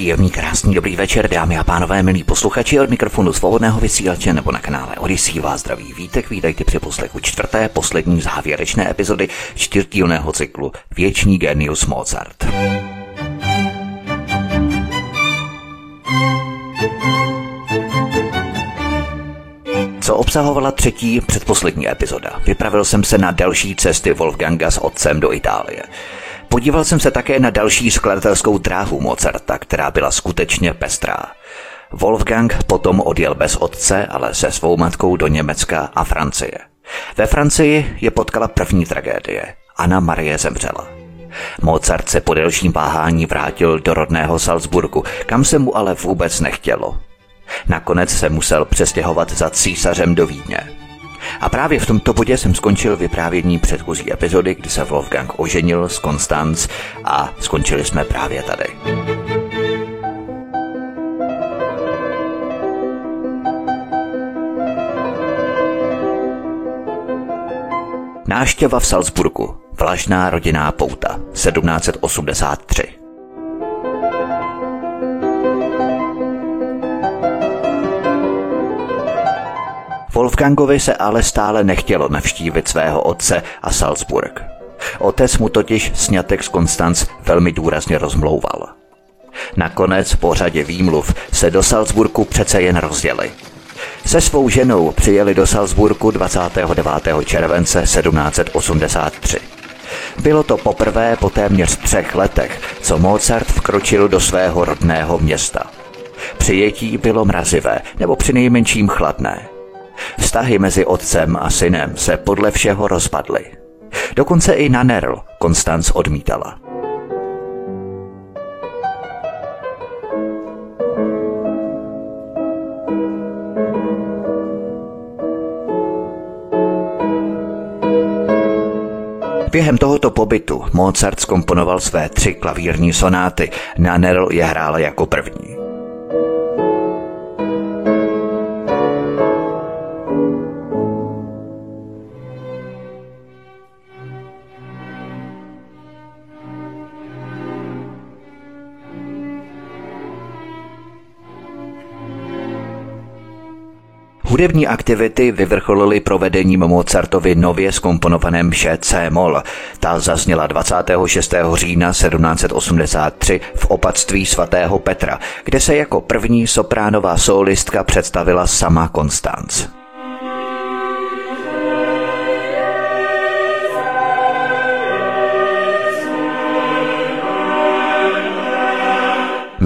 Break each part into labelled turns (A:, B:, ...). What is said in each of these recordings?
A: Příjemný, krásný, dobrý večer, dámy a pánové, milí posluchači od mikrofonu svobodného vysílače nebo na kanále Odisí vás zdraví vítek, vítejte při poslechu čtvrté, poslední závěrečné epizody čtyřdílného cyklu Věčný genius Mozart. Co obsahovala třetí předposlední epizoda? Vypravil jsem se na další cesty Wolfganga s otcem do Itálie. Podíval jsem se také na další skladatelskou dráhu Mozarta, která byla skutečně pestrá. Wolfgang potom odjel bez otce, ale se svou matkou do Německa a Francie. Ve Francii je potkala první tragédie. Anna Marie zemřela. Mozart se po delším váhání vrátil do rodného Salzburgu, kam se mu ale vůbec nechtělo. Nakonec se musel přestěhovat za císařem do Vídně. A právě v tomto bodě jsem skončil vyprávění předchozí epizody, kdy se Wolfgang oženil s Konstanc a skončili jsme právě tady. Náštěva v Salzburgu. Vlažná rodinná pouta. 1783. Wolfgangovi se ale stále nechtělo navštívit svého otce a Salzburg. Otec mu totiž snětek z Konstanc velmi důrazně rozmlouval. Nakonec po řadě výmluv se do Salzburgu přece jen rozděli. Se svou ženou přijeli do Salzburgu 29. července 1783. Bylo to poprvé po téměř třech letech, co Mozart vkročil do svého rodného města. Přijetí bylo mrazivé, nebo přinejmenším chladné. Vztahy mezi otcem a synem se podle všeho rozpadly. Dokonce i na Nerl Konstanc odmítala. Během tohoto pobytu Mozart skomponoval své tři klavírní sonáty. Na Nerl je hrála jako první. Hudební aktivity vyvrcholily provedením Mozartovy nově skomponovaném mše C-moll. Ta zazněla 26. října 1783 v opatství svatého Petra, kde se jako první sopránová solistka představila sama Konstanc.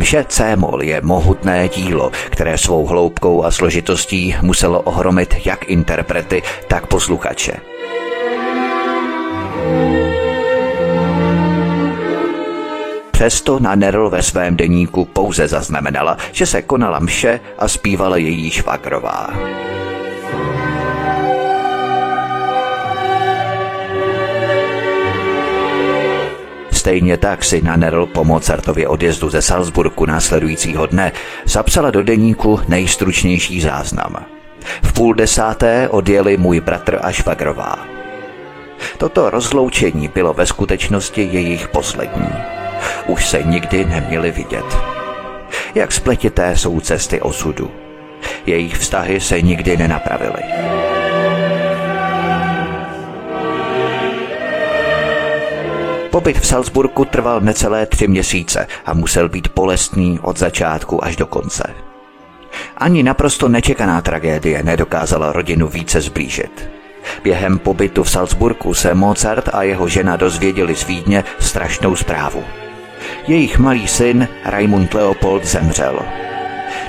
A: Mše C-mol je mohutné dílo, které svou hloubkou a složitostí muselo ohromit jak interprety, tak posluchače. Přesto na Nerl ve svém deníku pouze zaznamenala, že se konala mše a zpívala její švagrová. Stejně tak si na Nerl po Mozartově odjezdu ze Salzburgu následujícího dne zapsala do deníku nejstručnější záznam. V půl desáté odjeli můj bratr a švagrová. Toto rozloučení bylo ve skutečnosti jejich poslední. Už se nikdy neměli vidět. Jak spletité jsou cesty osudu. Jejich vztahy se nikdy nenapravily. Pobyt v Salzburgu trval necelé tři měsíce a musel být bolestný od začátku až do konce. Ani naprosto nečekaná tragédie nedokázala rodinu více zblížit. Během pobytu v Salzburgu se Mozart a jeho žena dozvěděli z Vídně strašnou zprávu. Jejich malý syn Raimund Leopold zemřel.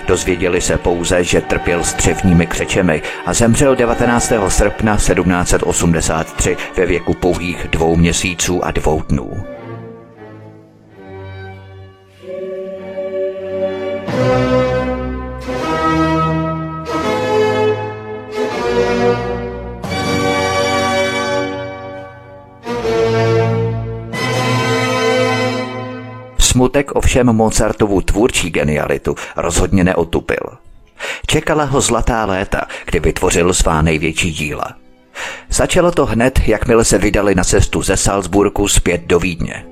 A: Dozvěděli se pouze, že trpěl střevními křečemi a zemřel 19. srpna 1783 ve věku pouhých dvou měsíců a dvou dnů. thank you smutek ovšem Mozartovu tvůrčí genialitu rozhodně neotupil. Čekala ho zlatá léta, kdy vytvořil svá největší díla. Začalo to hned, jakmile se vydali na cestu ze Salzburgu zpět do Vídně.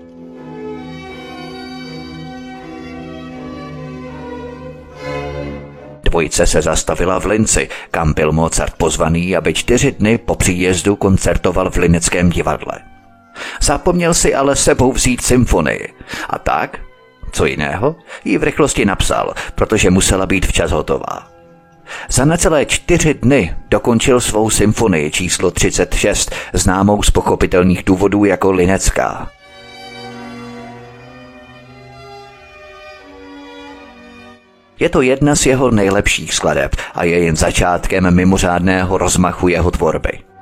A: Dvojice se zastavila v Linci, kam byl Mozart pozvaný, aby čtyři dny po příjezdu koncertoval v Lineckém divadle. Zapomněl si ale sebou vzít symfonii. A tak, co jiného, ji v rychlosti napsal, protože musela být včas hotová. Za necelé čtyři dny dokončil svou symfonii číslo 36, známou z pochopitelných důvodů jako Linecká. Je to jedna z jeho nejlepších skladeb a je jen začátkem mimořádného rozmachu jeho tvorby.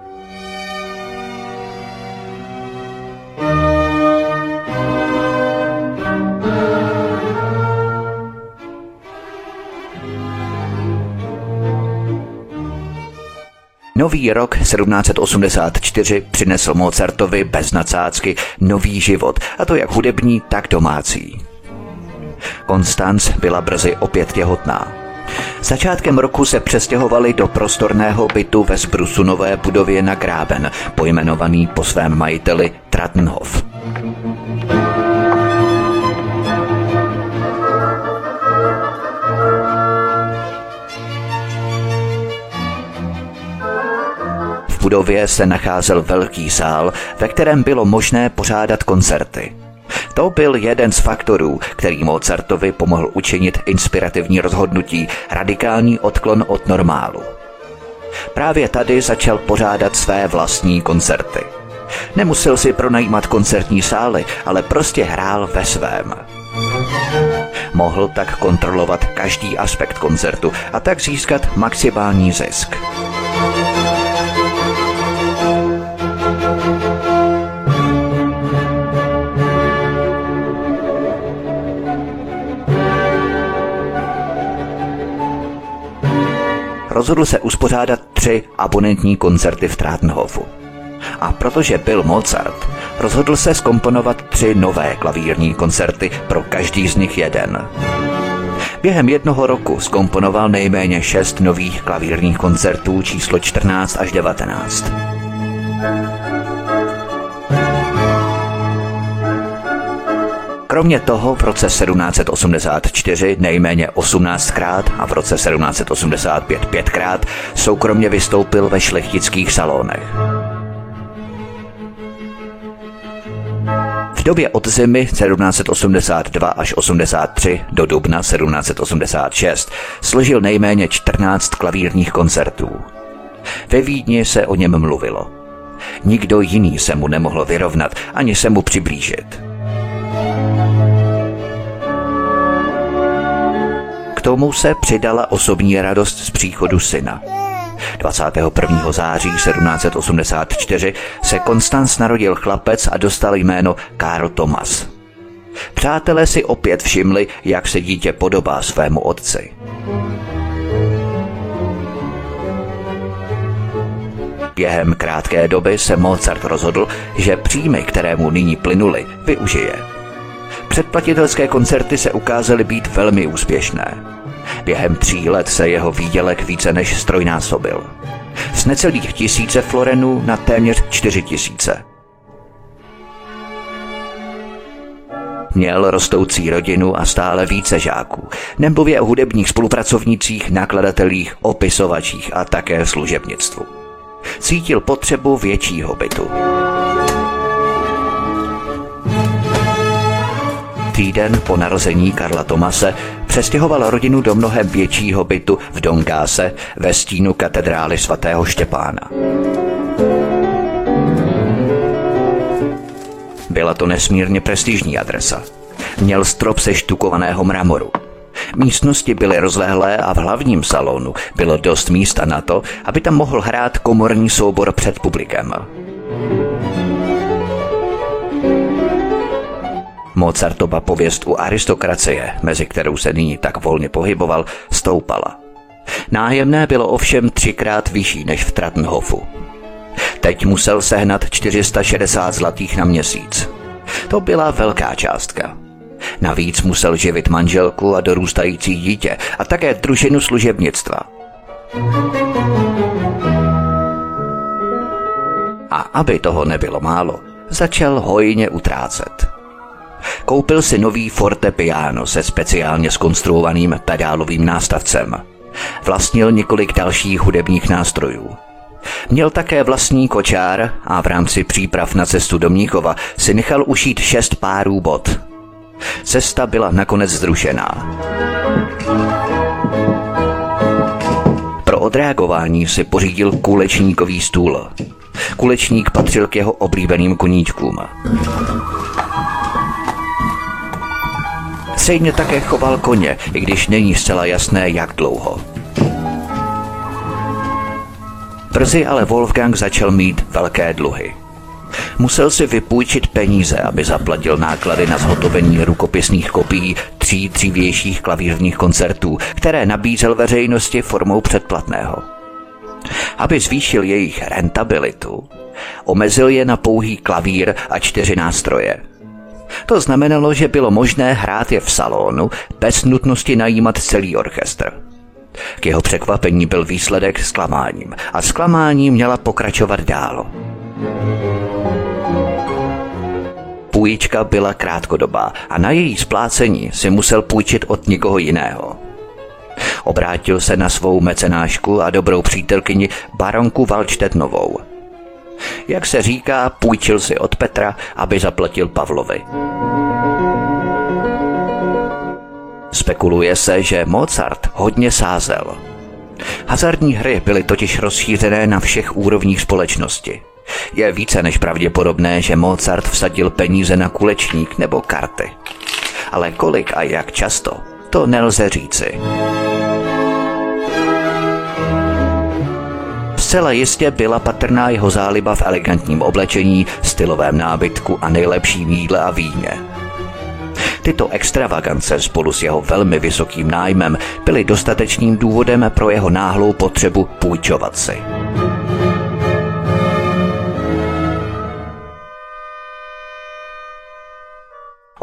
A: Nový rok 1784 přinesl Mozartovi bez nadsázky nový život, a to jak hudební, tak domácí. Konstanc byla brzy opět těhotná. Začátkem roku se přestěhovali do prostorného bytu ve Zbrusunové budově na Gráben, pojmenovaný po svém majiteli Trattenhof. V budově se nacházel velký sál, ve kterém bylo možné pořádat koncerty. To byl jeden z faktorů, který Mozartovi pomohl učinit inspirativní rozhodnutí, radikální odklon od normálu. Právě tady začal pořádat své vlastní koncerty. Nemusel si pronajímat koncertní sály, ale prostě hrál ve svém. Mohl tak kontrolovat každý aspekt koncertu a tak získat maximální zisk. Rozhodl se uspořádat tři abonentní koncerty v Trátenhofu. A protože byl Mozart, rozhodl se skomponovat tři nové klavírní koncerty, pro každý z nich jeden. Během jednoho roku skomponoval nejméně šest nových klavírních koncertů číslo 14 až 19. Kromě toho v roce 1784 nejméně 18krát a v roce 1785 pětkrát soukromně vystoupil ve šlechtických salonech. V době od zimy 1782 až 83 do dubna 1786 složil nejméně 14 klavírních koncertů. Ve Vídni se o něm mluvilo. Nikdo jiný se mu nemohl vyrovnat ani se mu přiblížit. K tomu se přidala osobní radost z příchodu syna. 21. září 1784 se Konstanc narodil chlapec a dostal jméno Karl Thomas. Přátelé si opět všimli, jak se dítě podobá svému otci. Během krátké doby se Mozart rozhodl, že příjmy, které mu nyní plynuly, využije. Předplatitelské koncerty se ukázaly být velmi úspěšné. Během tří let se jeho výdělek více než strojnásobil. Z necelých tisíce florenů na téměř čtyři tisíce. Měl rostoucí rodinu a stále více žáků, nembově o hudebních spolupracovnících, nakladatelích, opisovačích a také služebnictvu. Cítil potřebu většího bytu. Týden po narození Karla Tomase přestěhoval rodinu do mnohem většího bytu v Dongáse ve stínu katedrály svatého Štěpána. Byla to nesmírně prestižní adresa. Měl strop se štukovaného mramoru. Místnosti byly rozlehlé a v hlavním salonu bylo dost místa na to, aby tam mohl hrát komorní soubor před publikem. Mozartova pověst u aristokracie, mezi kterou se nyní tak volně pohyboval, stoupala. Nájemné bylo ovšem třikrát vyšší než v Trattenhofu. Teď musel sehnat 460 zlatých na měsíc. To byla velká částka. Navíc musel živit manželku a dorůstající dítě a také družinu služebnictva. A aby toho nebylo málo, začal hojně utrácet. Koupil si nový fortepiano se speciálně skonstruovaným pedálovým nástavcem. Vlastnil několik dalších hudebních nástrojů. Měl také vlastní kočár a v rámci příprav na cestu do Mníchova si nechal ušít šest párů bot. Cesta byla nakonec zrušená. Pro odreagování si pořídil kulečníkový stůl. Kulečník patřil k jeho oblíbeným koníčkům. Sejně také choval koně, i když není zcela jasné, jak dlouho. Brzy ale Wolfgang začal mít velké dluhy. Musel si vypůjčit peníze, aby zaplatil náklady na zhotovení rukopisných kopií tří dřívějších klavírních koncertů, které nabízel veřejnosti formou předplatného. Aby zvýšil jejich rentabilitu, omezil je na pouhý klavír a čtyři nástroje. To znamenalo, že bylo možné hrát je v salonu bez nutnosti najímat celý orchestr. K jeho překvapení byl výsledek zklamáním a zklamání měla pokračovat dál. Půjčka byla krátkodobá a na její splácení si musel půjčit od někoho jiného. Obrátil se na svou mecenášku a dobrou přítelkyni baronku Valčtetnovou. Jak se říká, půjčil si od Petra, aby zaplatil Pavlovi. Spekuluje se, že Mozart hodně sázel. Hazardní hry byly totiž rozšířené na všech úrovních společnosti. Je více než pravděpodobné, že Mozart vsadil peníze na kulečník nebo karty. Ale kolik a jak často, to nelze říci. Zcela jistě byla patrná jeho záliba v elegantním oblečení, stylovém nábytku a nejlepším jídle a víně. Tyto extravagance spolu s jeho velmi vysokým nájmem byly dostatečným důvodem pro jeho náhlou potřebu půjčovat si.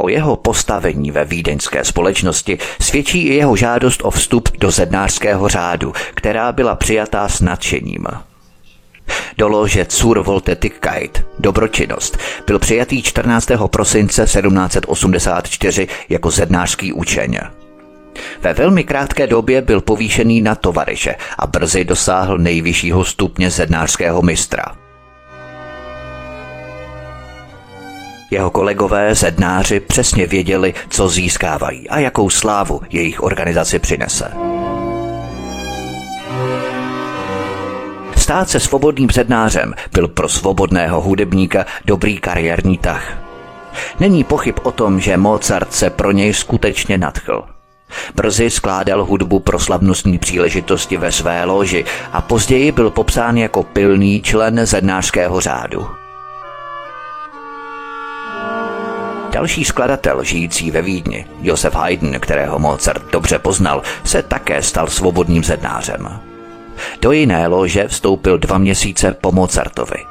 A: O jeho postavení ve vídeňské společnosti svědčí i jeho žádost o vstup do zednářského řádu, která byla přijatá s nadšením. Do lože Zur Voltetigkeit, dobročinnost, byl přijatý 14. prosince 1784 jako zednářský učeň. Ve velmi krátké době byl povýšený na tovaryše a brzy dosáhl nejvyššího stupně zednářského mistra – Jeho kolegové zednáři přesně věděli, co získávají a jakou slávu jejich organizaci přinese. Stát se svobodným zednářem byl pro svobodného hudebníka dobrý kariérní tah. Není pochyb o tom, že Mozart se pro něj skutečně nadchl. Brzy skládal hudbu pro slavnostní příležitosti ve své loži a později byl popsán jako pilný člen zednářského řádu. Další skladatel žijící ve Vídni, Josef Haydn, kterého Mozart dobře poznal, se také stal svobodným zednářem. Do jiné lože vstoupil dva měsíce po Mozartovi.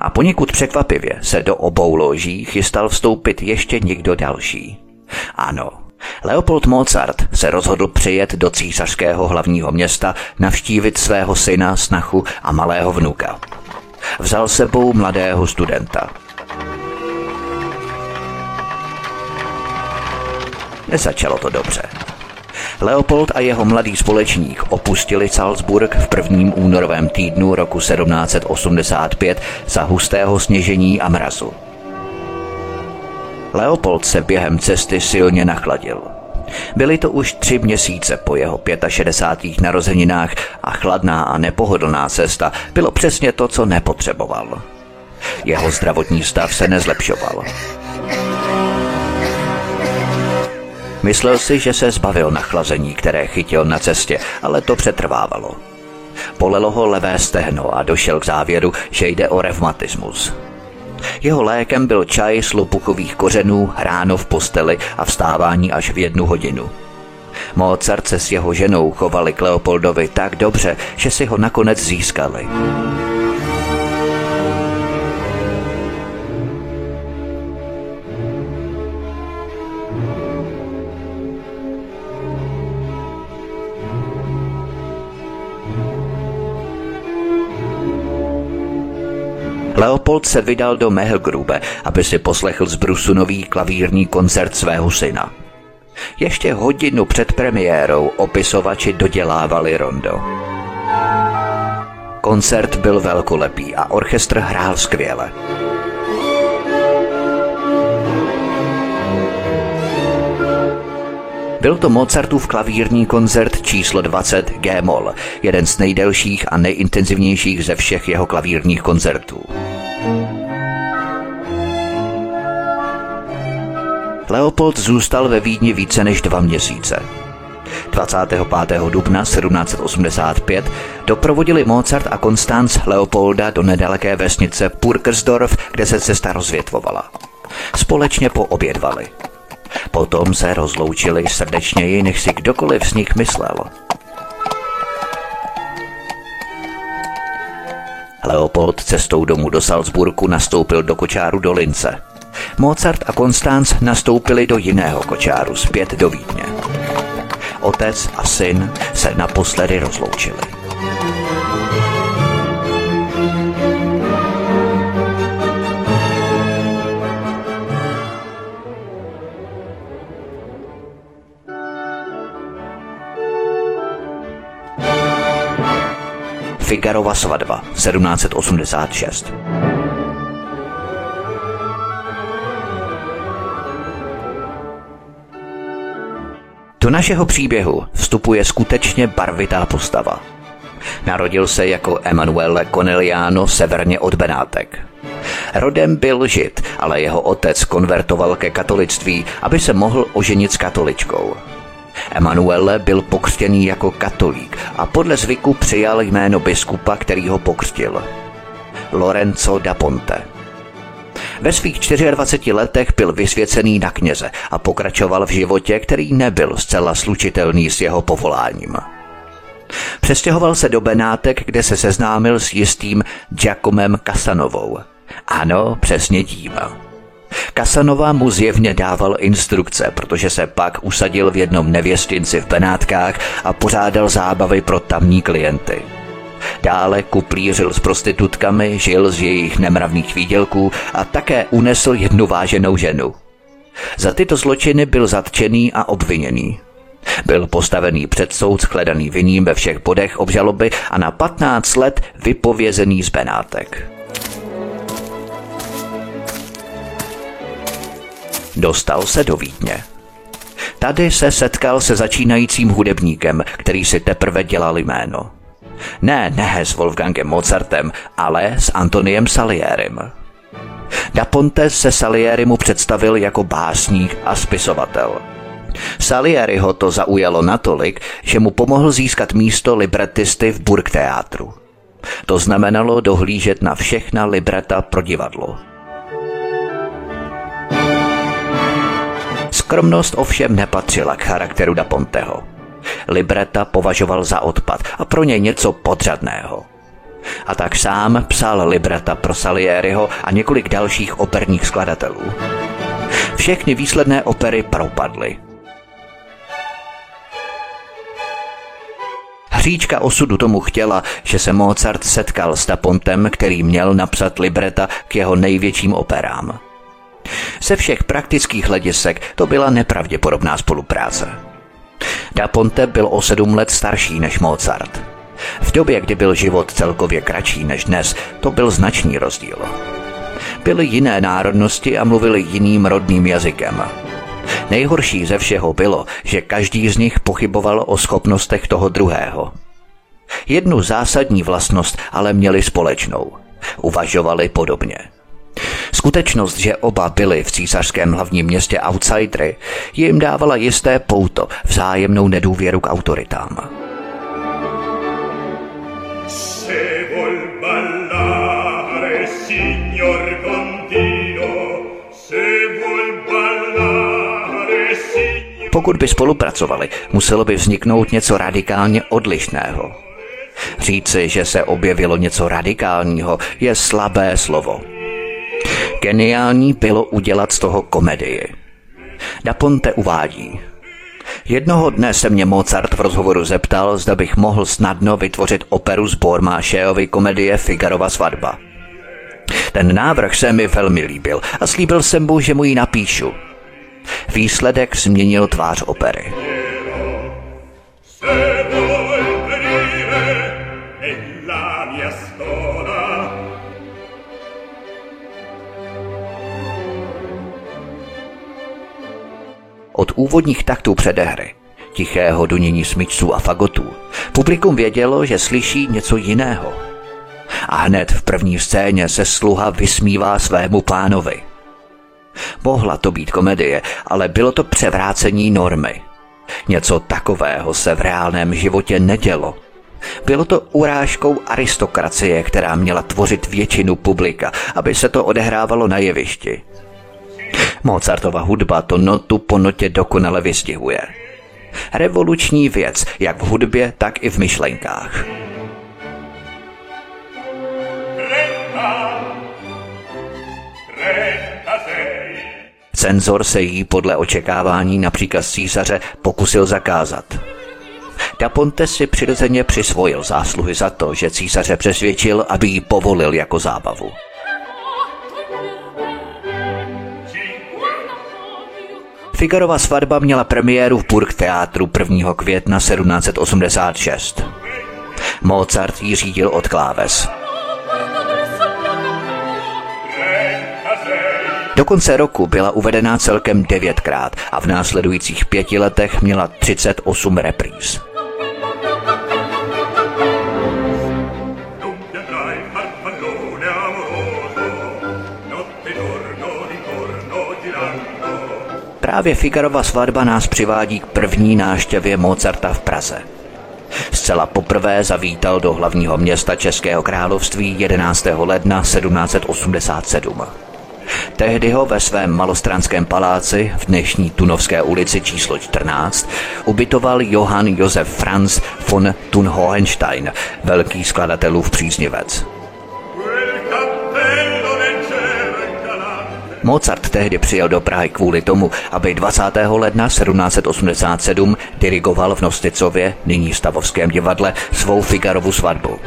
A: A poněkud překvapivě se do obou loží chystal vstoupit ještě někdo další. Ano, Leopold Mozart se rozhodl přijet do císařského hlavního města navštívit svého syna, snachu a malého vnuka vzal sebou mladého studenta. Nezačalo to dobře. Leopold a jeho mladý společník opustili Salzburg v prvním únorovém týdnu roku 1785 za hustého sněžení a mrazu. Leopold se během cesty silně nachladil – Byly to už tři měsíce po jeho 65. narozeninách a chladná a nepohodlná cesta bylo přesně to, co nepotřeboval. Jeho zdravotní stav se nezlepšoval. Myslel si, že se zbavil nachlazení, které chytil na cestě, ale to přetrvávalo. Polelo ho levé stehno a došel k závěru, že jde o revmatismus. Jeho lékem byl čaj z lopuchových kořenů ráno v posteli a vstávání až v jednu hodinu. Mozart se s jeho ženou chovali k Leopoldovi tak dobře, že si ho nakonec získali. Leopold se vydal do Mehelgrube, aby si poslechl z Brusu nový klavírní koncert svého syna. Ještě hodinu před premiérou opisovači dodělávali rondo. Koncert byl velkolepý a orchestr hrál skvěle. Byl to Mozartův klavírní koncert číslo 20 G-moll, jeden z nejdelších a nejintenzivnějších ze všech jeho klavírních koncertů. Leopold zůstal ve Vídni více než dva měsíce. 25. dubna 1785 doprovodili Mozart a Konstanz Leopolda do nedaleké vesnice Purkersdorf, kde se cesta rozvětvovala. Společně poobědvali. Potom se rozloučili srdečněji, než si kdokoliv z nich myslel. Leopold cestou domů do Salzburku nastoupil do kočáru do Lince. Mozart a Konstanz nastoupili do jiného kočáru zpět do Vídně. Otec a syn se naposledy rozloučili. Figarova svatba 1786. Do našeho příběhu vstupuje skutečně barvitá postava. Narodil se jako Emanuele Corneliano severně od Benátek. Rodem byl žid, ale jeho otec konvertoval ke katolictví, aby se mohl oženit s katoličkou. Emanuele byl pokřtěný jako katolík a podle zvyku přijal jméno biskupa, který ho pokřtil. Lorenzo da Ponte. Ve svých 24 letech byl vysvěcený na kněze a pokračoval v životě, který nebyl zcela slučitelný s jeho povoláním. Přestěhoval se do Benátek, kde se seznámil s jistým Giacomem Kasanovou. Ano, přesně tím. Kasanova mu zjevně dával instrukce, protože se pak usadil v jednom nevěstinci v Benátkách a pořádal zábavy pro tamní klienty. Dále kuplířil s prostitutkami, žil z jejich nemravných výdělků a také unesl jednu váženou ženu. Za tyto zločiny byl zatčený a obviněný. Byl postavený před soud shledaný viním ve všech bodech obžaloby a na 15 let vypovězený z Benátek. Dostal se do Vídně. Tady se setkal se začínajícím hudebníkem, který si teprve dělal jméno. Ne, ne s Wolfgangem Mozartem, ale s Antoniem Salierim. Da Ponte se Salieri mu představil jako básník a spisovatel. Salieriho to zaujalo natolik, že mu pomohl získat místo libretisty v Burgteátru. To znamenalo dohlížet na všechna libreta pro divadlo. Skromnost ovšem nepatřila k charakteru Da Ponteho. Libreta považoval za odpad a pro něj něco podřadného. A tak sám psal libreta pro Salieriho a několik dalších operních skladatelů. Všechny výsledné opery propadly. Hříčka osudu tomu chtěla, že se Mozart setkal s Tapontem, který měl napsat libreta k jeho největším operám. Ze všech praktických hledisek to byla nepravděpodobná spolupráce. Da Ponte byl o sedm let starší než Mozart. V době, kdy byl život celkově kratší než dnes, to byl značný rozdíl. Byly jiné národnosti a mluvili jiným rodným jazykem. Nejhorší ze všeho bylo, že každý z nich pochyboval o schopnostech toho druhého. Jednu zásadní vlastnost ale měli společnou. Uvažovali podobně. Skutečnost, že oba byli v císařském hlavním městě outsidery, jim dávala jisté pouto, vzájemnou nedůvěru k autoritám. Pokud by spolupracovali, muselo by vzniknout něco radikálně odlišného. Říci, že se objevilo něco radikálního, je slabé slovo. Geniální bylo udělat z toho komedii. Da Ponte uvádí. Jednoho dne se mě Mozart v rozhovoru zeptal, zda bych mohl snadno vytvořit operu z Bormášeovy komedie Figarova svatba. Ten návrh se mi velmi líbil a slíbil jsem mu, že mu ji napíšu. Výsledek změnil tvář opery. Od úvodních taktů předehry, tichého dunění smyčců a fagotů, publikum vědělo, že slyší něco jiného. A hned v první scéně se sluha vysmívá svému pánovi. Mohla to být komedie, ale bylo to převrácení normy. Něco takového se v reálném životě nedělo. Bylo to urážkou aristokracie, která měla tvořit většinu publika, aby se to odehrávalo na jevišti. Mozartova hudba to notu po notě dokonale vystihuje. Revoluční věc, jak v hudbě, tak i v myšlenkách. Cenzor se jí podle očekávání na příkaz císaře pokusil zakázat. Da Ponte si přirozeně přisvojil zásluhy za to, že císaře přesvědčil, aby ji povolil jako zábavu. Figarova svatba měla premiéru v Burgtheatru 1. května 1786. Mozart ji řídil od kláves. Do konce roku byla uvedená celkem devětkrát a v následujících pěti letech měla 38 repríz. Právě Figarova svatba nás přivádí k první náštěvě Mozarta v Praze. Zcela poprvé zavítal do hlavního města Českého království 11. ledna 1787. Tehdy ho ve svém malostranském paláci v dnešní Tunovské ulici číslo 14 ubytoval Johann Josef Franz von Thun Hohenstein, velký skladatelův příznivec. Mozart tehdy přijel do Prahy kvůli tomu, aby 20. ledna 1787 dirigoval v Nosticově, nyní Stavovském divadle, svou Figarovu svatbu.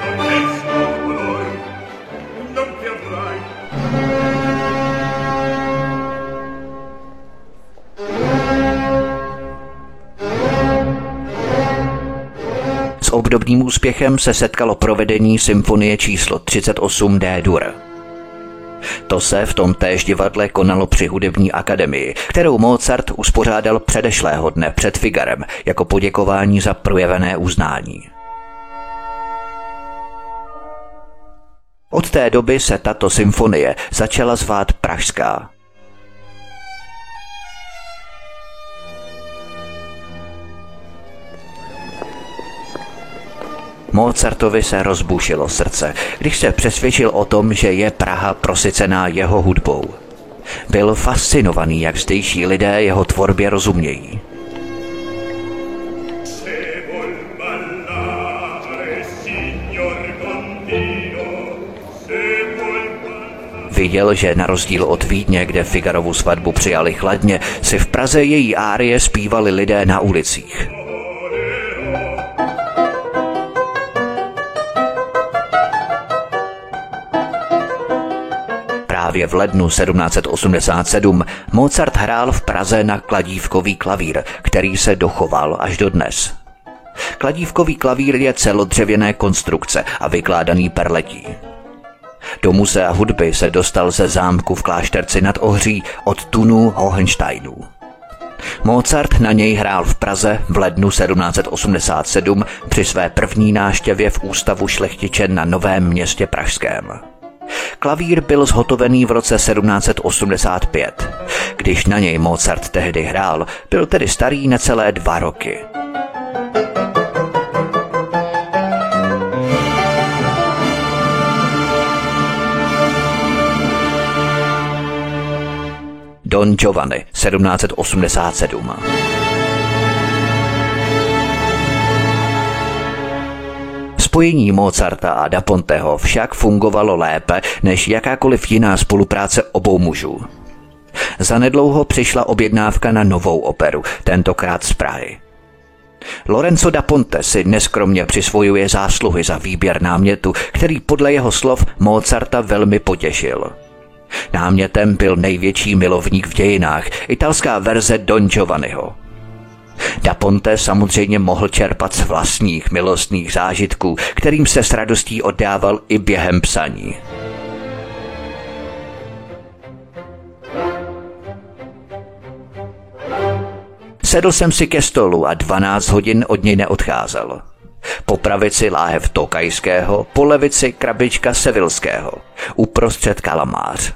A: S obdobným úspěchem se setkalo provedení symfonie číslo 38 D-dur. To se v tom též divadle konalo při hudební akademii, kterou Mozart uspořádal předešlého dne před Figarem jako poděkování za projevené uznání. Od té doby se tato symfonie začala zvát Pražská. Mozartovi se rozbušilo srdce, když se přesvědčil o tom, že je Praha prosycená jeho hudbou. Byl fascinovaný, jak zdejší lidé jeho tvorbě rozumějí. Viděl, že na rozdíl od Vídně, kde Figarovu svatbu přijali chladně, si v Praze její árie zpívali lidé na ulicích. Právě v lednu 1787 Mozart hrál v Praze na kladívkový klavír, který se dochoval až do dnes. Kladívkový klavír je celodřevěné konstrukce a vykládaný perletí. Do muzea hudby se dostal ze zámku v klášterci nad Ohří od Tunu Hohensteinů. Mozart na něj hrál v Praze v lednu 1787 při své první náštěvě v ústavu šlechtiče na Novém městě Pražském. Klavír byl zhotovený v roce 1785. Když na něj Mozart tehdy hrál, byl tedy starý necelé dva roky. Don Giovanni, 1787. Spojení Mozarta a Da Ponteho však fungovalo lépe než jakákoliv jiná spolupráce obou mužů. Zanedlouho přišla objednávka na novou operu, tentokrát z Prahy. Lorenzo da Ponte si neskromně přisvojuje zásluhy za výběr námětu, který podle jeho slov Mozarta velmi potěšil. Námětem byl největší milovník v dějinách, italská verze Don Giovanniho. Da Ponte samozřejmě mohl čerpat z vlastních milostných zážitků, kterým se s radostí oddával i během psaní. Sedl jsem si ke stolu a 12 hodin od něj neodcházel. Po pravici láhev Tokajského, po levici krabička Sevilského, uprostřed kalamář.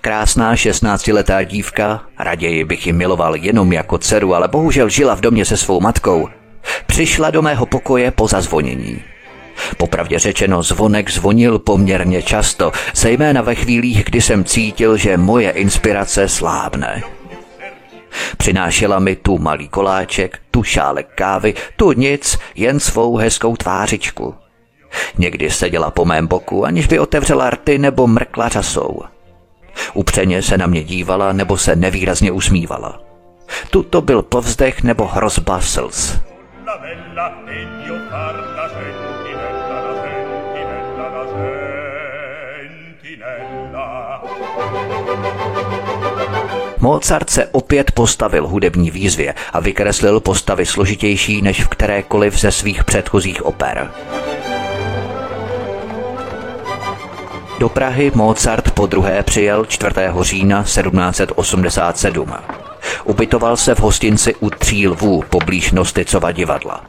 A: Krásná šestnáctiletá dívka, raději bych ji miloval jenom jako dceru, ale bohužel žila v domě se svou matkou, přišla do mého pokoje po zazvonění. Popravdě řečeno, zvonek zvonil poměrně často, zejména ve chvílích, kdy jsem cítil, že moje inspirace slábne. Přinášela mi tu malý koláček, tu šálek kávy, tu nic, jen svou hezkou tvářičku. Někdy seděla po mém boku, aniž by otevřela rty nebo mrkla řasou. Upřeně se na mě dívala nebo se nevýrazně usmívala. Tu to byl povzdech nebo hrozba slz. Mozart se opět postavil hudební výzvě a vykreslil postavy složitější než v kterékoliv ze svých předchozích oper. Do Prahy Mozart po druhé přijel 4. října 1787. Ubytoval se v hostinci u Tří lvů poblíž Nosticova divadla.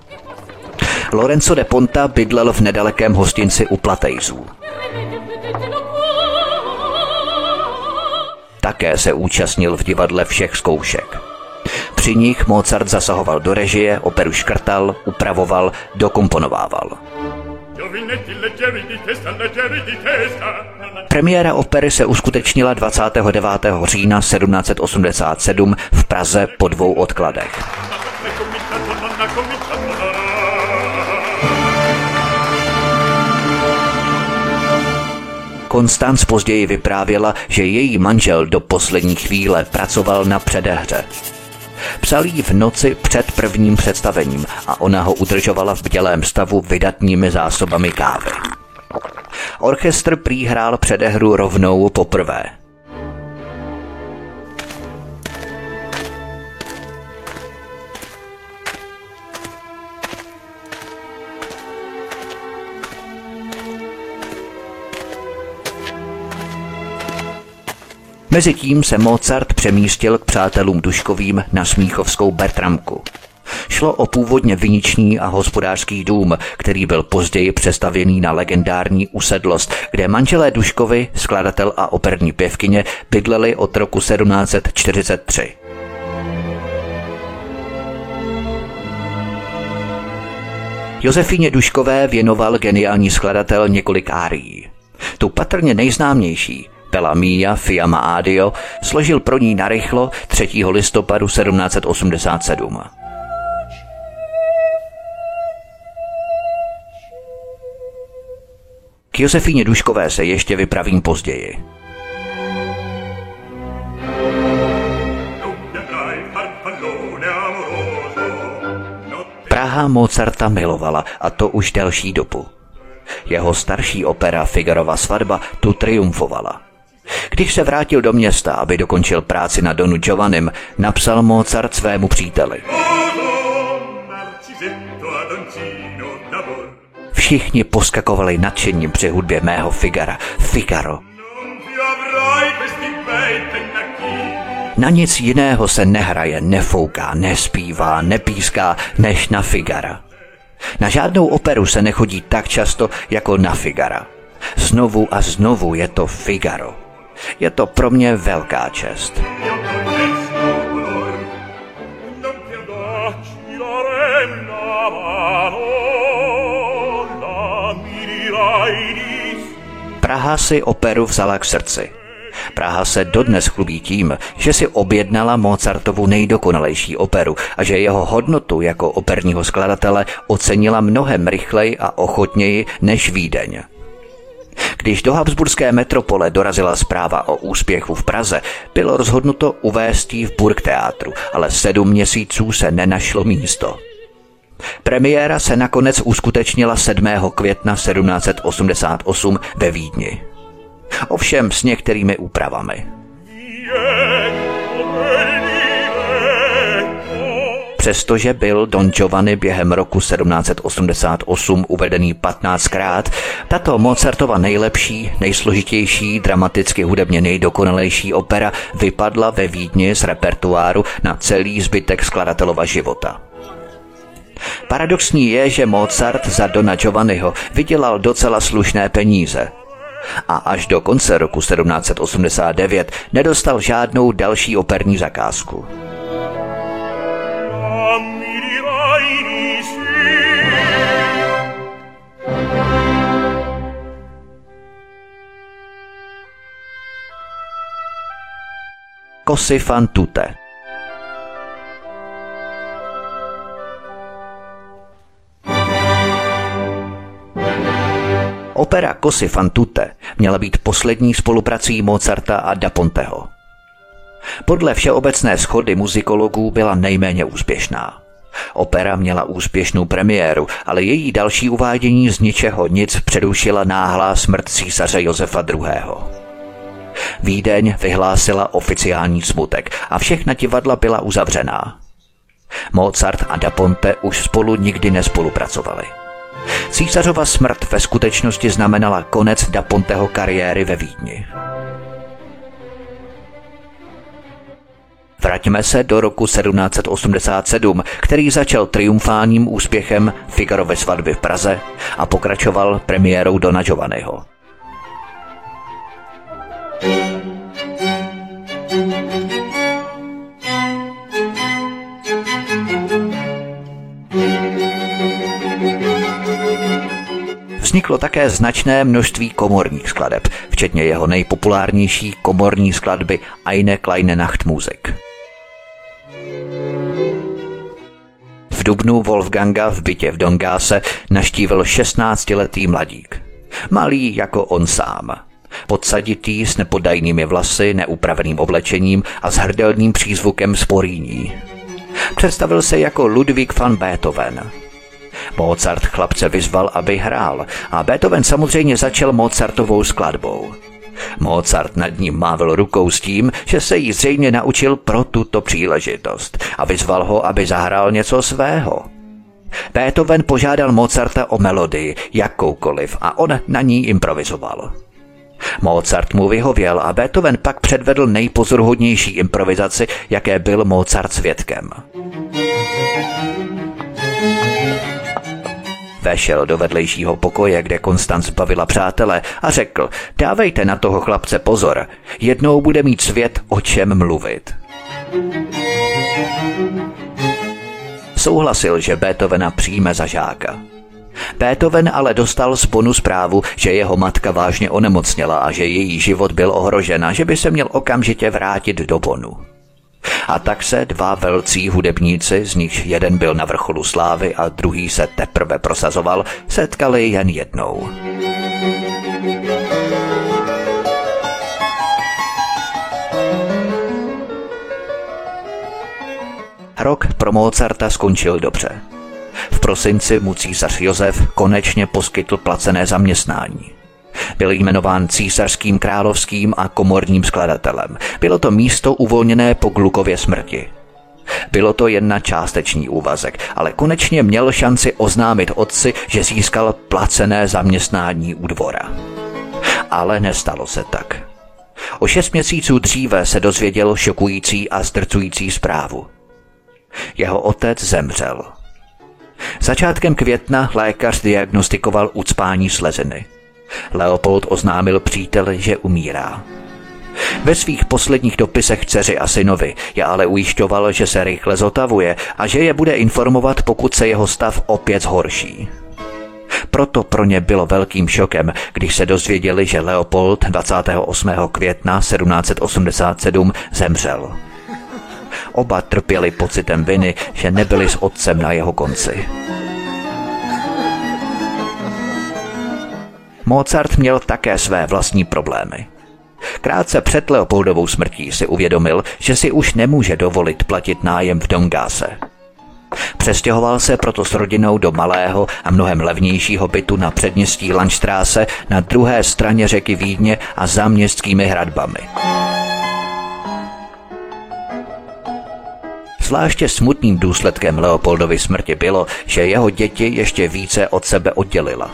A: Lorenzo de Ponta bydlel v nedalekém hostinci u Platejzů. Také se účastnil v divadle všech zkoušek. Při nich Mozart zasahoval do režie, operu škrtal, upravoval, dokomponovával. Premiéra opery se uskutečnila 29. října 1787 v Praze po dvou odkladech. Konstanc později vyprávěla, že její manžel do poslední chvíle pracoval na předehře. Psal jí v noci před prvním představením a ona ho udržovala v bdělém stavu vydatními zásobami kávy. Orchestr prý hrál předehru rovnou poprvé – Mezitím se Mozart přemístil k přátelům Duškovým na Smíchovskou Bertramku. Šlo o původně viniční a hospodářský dům, který byl později přestavěný na legendární usedlost, kde manželé Duškovi, skladatel a operní pěvkyně, bydleli od roku 1743. Josefíně Duškové věnoval geniální skladatel několik árií. Tu patrně nejznámější Pela Mia Fiamma Adio složil pro ní narychlo 3. listopadu 1787. K Josefíně Duškové se ještě vypravím později. Praha Mozarta milovala a to už delší dobu. Jeho starší opera Figarova svatba tu triumfovala. Když se vrátil do města, aby dokončil práci na Donu Giovannim, napsal Mozart svému příteli. Všichni poskakovali nadšením při hudbě mého Figara, Figaro. Na nic jiného se nehraje, nefouká, nespívá, nepíská, než na Figara. Na žádnou operu se nechodí tak často jako na Figara. Znovu a znovu je to Figaro. Je to pro mě velká čest. Praha si operu vzala k srdci. Praha se dodnes chlubí tím, že si objednala Mozartovu nejdokonalejší operu a že jeho hodnotu jako operního skladatele ocenila mnohem rychleji a ochotněji než Vídeň. Když do Habsburské metropole dorazila zpráva o úspěchu v Praze, bylo rozhodnuto uvést ji v Burgteátru, ale sedm měsíců se nenašlo místo. Premiéra se nakonec uskutečnila 7. května 1788 ve Vídni. Ovšem s některými úpravami. Přestože byl Don Giovanni během roku 1788 uvedený 15krát, tato Mozartova nejlepší, nejsložitější, dramaticky hudebně nejdokonalejší opera vypadla ve Vídni z repertoáru na celý zbytek skladatelova života. Paradoxní je, že Mozart za Dona Giovanniho vydělal docela slušné peníze. A až do konce roku 1789 nedostal žádnou další operní zakázku. Così fan tutte. Opera Così fan tutte měla být poslední spoluprací Mozarta a Da Ponteho. Podle všeobecné schody muzikologů byla nejméně úspěšná. Opera měla úspěšnou premiéru, ale její další uvádění z ničeho nic předušila náhlá smrt císaře Josefa II. Vídeň vyhlásila oficiální smutek a všechna divadla byla uzavřená. Mozart a Da Ponte už spolu nikdy nespolupracovali. Císařova smrt ve skutečnosti znamenala konec Da Ponteho kariéry ve Vídni. Vraťme se do roku 1787, který začal triumfálním úspěchem Figarovy svatby v Praze a pokračoval premiérou Dona Giovanniho. Vzniklo také značné množství komorních skladeb, včetně jeho nejpopulárnější komorní skladby Eine kleine Nachtmusik. V dubnu Wolfganga v bytě v Dongáse naštívil 16-letý mladík. Malý jako on sám. Podsaditý s nepodajnými vlasy, neupraveným oblečením a s hrdelným přízvukem sporíní. Představil se jako Ludwig van Beethoven. Mozart chlapce vyzval, aby hrál a Beethoven samozřejmě začal Mozartovou skladbou. Mozart nad ním mávil rukou s tím, že se jí zřejmě naučil pro tuto příležitost a vyzval ho, aby zahrál něco svého. Beethoven požádal Mozarta o melodii, jakoukoliv, a on na ní improvizoval. Mozart mu vyhověl a Beethoven pak předvedl nejpozoruhodnější improvizaci, jaké byl Mozart svědkem. Vešel do vedlejšího pokoje, kde Konstanc bavila přátele a řekl, dávejte na toho chlapce pozor, jednou bude mít svět o čem mluvit. Souhlasil, že Beethovena přijme za žáka. Beethoven ale dostal z Bonu zprávu, že jeho matka vážně onemocněla a že její život byl ohrožen a že by se měl okamžitě vrátit do Bonu. A tak se dva velcí hudebníci, z nichž jeden byl na vrcholu slávy a druhý se teprve prosazoval, setkali jen jednou. Rok pro Mozarta skončil dobře. Prosinci mu císař Josef konečně poskytl placené zaměstnání. Byl jmenován císařským královským a komorním skladatelem. Bylo to místo uvolněné po Glukově smrti. Bylo to jen na částečný úvazek, ale konečně měl šanci oznámit otci, že získal placené zaměstnání u dvora. Ale nestalo se tak. O šest měsíců dříve se dozvěděl šokující a zdrcující zprávu. Jeho otec zemřel. Začátkem května lékař diagnostikoval ucpání sleziny. Leopold oznámil příteli, že umírá. Ve svých posledních dopisech dceři a synovi je ale ujišťoval, že se rychle zotavuje a že je bude informovat, pokud se jeho stav opět zhorší. Proto pro ně bylo velkým šokem, když se dozvěděli, že Leopold 28. května 1787 zemřel. Oba trpěli pocitem viny, že nebyli s otcem na jeho konci. Mozart měl také své vlastní problémy. Krátce před Leopoldovou smrtí si uvědomil, že si už nemůže dovolit platit nájem v Dongáse. Přestěhoval se proto s rodinou do malého a mnohem levnějšího bytu na předměstí Lanštráse na druhé straně řeky Vídně a za městskými hradbami. Zvláště smutným důsledkem Leopoldovy smrti bylo, že jeho děti ještě více od sebe oddělila.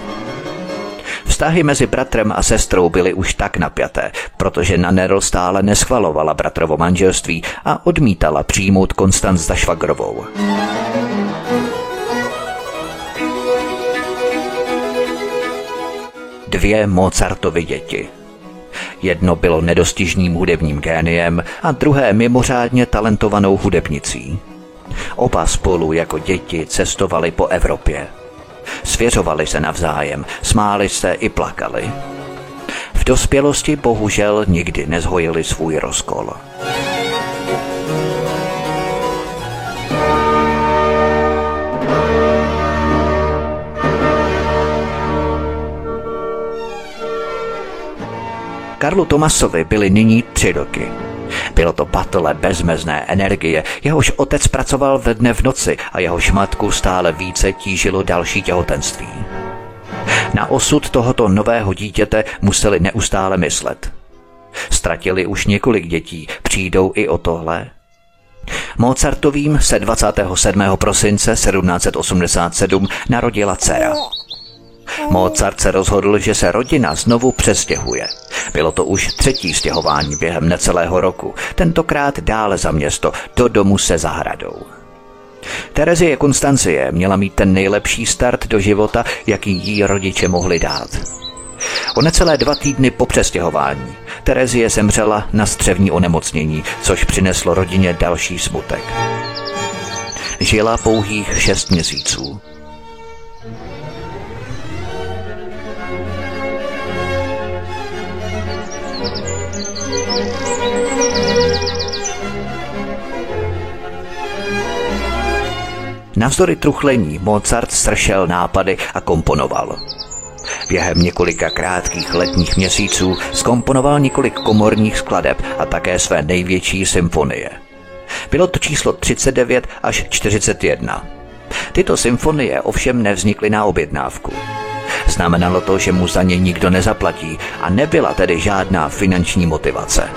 A: Vztahy mezi bratrem a sestrou byly už tak napjaté, protože Nanerl stále neschvalovala bratrovo manželství a odmítala přijmout Konstanc za švagrovou. Dvě Mozartovy děti. Jedno bylo nedostižným hudebním géniem a druhé mimořádně talentovanou hudebnicí. Oba spolu jako děti cestovali po Evropě. Svěřovali se navzájem, smáli se i plakali. V dospělosti bohužel nikdy nezhojili svůj rozkol. Karlu Tomasovi byly nyní tři roky. Bylo to patole bezmezné energie, jehož otec pracoval ve dne v noci a jehož matku stále více tížilo další těhotenství. Na osud tohoto nového dítěte museli neustále myslet. Ztratili už několik dětí, přijdou i o tohle. Mozartovým se 27. prosince 1787 narodila dcera. Mozart se rozhodl, že se rodina znovu přestěhuje. Bylo to už třetí stěhování během necelého roku, tentokrát dále za město, do domu se zahradou. Terezie Konstancie měla mít ten nejlepší start do života, jaký jí rodiče mohli dát. O necelé dva týdny po přestěhování Terezie zemřela na střevní onemocnění, což přineslo rodině další smutek. Žila pouhých šest měsíců. Navzdory truchlení Mozart sršel nápady a komponoval. Během několika krátkých letních měsíců skomponoval několik komorních skladeb a také své největší symfonie. Bylo to číslo 39 až 41. Tyto symfonie ovšem nevznikly na objednávku. Znamenalo to, že mu za ně nikdo nezaplatí a nebyla tedy žádná finanční motivace.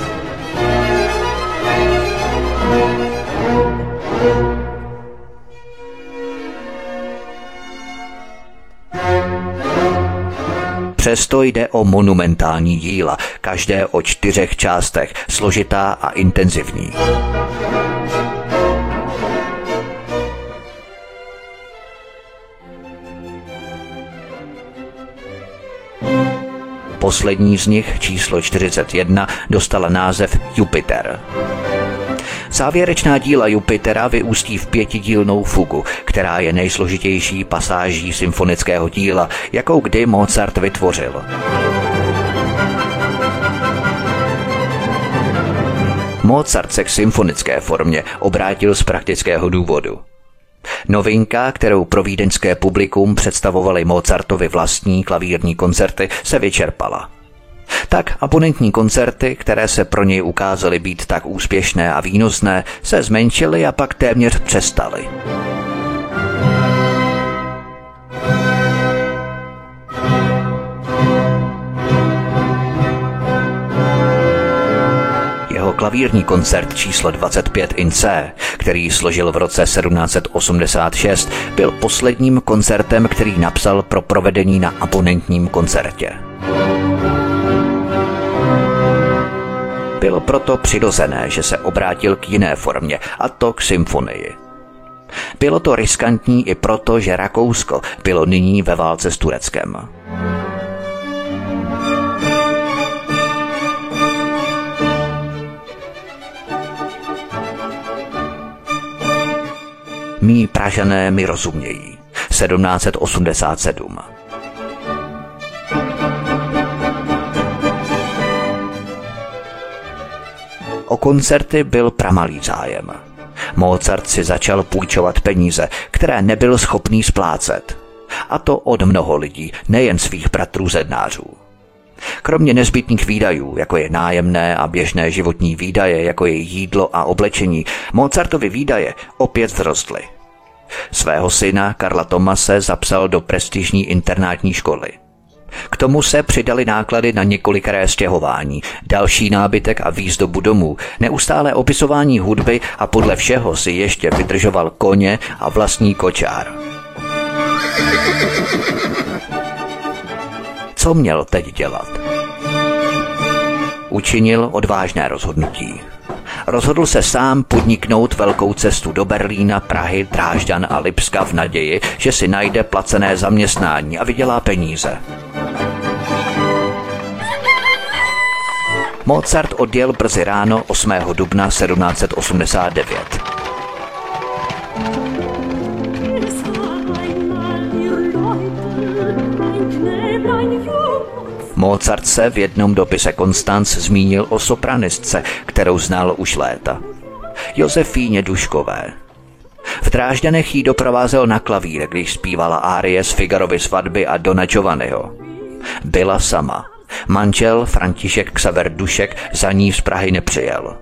A: Přesto jde o monumentální díla, každé o čtyřech částech, složitá a intenzivní. Poslední z nich, číslo 41, dostala název Jupiter. Závěrečná díla Jupitera vyústí v pětidílnou fugu, která je nejsložitější pasáží symfonického díla, jakou kdy Mozart vytvořil. Mozart se k symfonické formě obrátil z praktického důvodu. Novinka, kterou pro vídeňské publikum představovaly Mozartovi vlastní klavírní koncerty, se vyčerpala – tak abonentní koncerty, které se pro něj ukázaly být tak úspěšné a výnosné, se zmenšily a pak téměř přestaly. jeho klavírní koncert číslo 25 in C, který složil v roce 1786, byl posledním koncertem, který napsal pro provedení na abonentním koncertě. Bylo proto přirozené, že se obrátil k jiné formě, a to k symfonii. Bylo to riskantní i proto, že Rakousko bylo nyní ve válce s Tureckem. Mí Pražané mi rozumějí. 1787. O koncerty byl pramalý zájem. Mozart si začal půjčovat peníze, které nebyl schopný splácet. A to od mnoho lidí, nejen svých bratrů zednářů. Kromě nezbytných výdajů, jako je nájemné a běžné životní výdaje, jako je jídlo a oblečení, Mozartovy výdaje opět vzrostly. Svého syna Karla Tomase zapsal do prestižní internátní školy. K tomu se přidali náklady na několikré stěhování, další nábytek a výzdobu domů, neustále opisování hudby a podle všeho si ještě vydržoval koně a vlastní kočár. Co měl teď dělat? Učinil odvážné rozhodnutí. Rozhodl se sám podniknout velkou cestu do Berlína, Prahy, Drážďan a Lipska v naději, že si najde placené zaměstnání a vydělá peníze. Mozart odjel brzy ráno 8. dubna 1789. Mozart se v jednom dopise Konstanc zmínil o sopranistce, kterou znal už léta. Josefíně Duškové. V Drážďanech jí doprovázel na klavír, když zpívala árie z Figarovy svatby a Dona Giovanniho. Byla sama. Manžel František Ksaver Dušek za ní z Prahy nepřijel.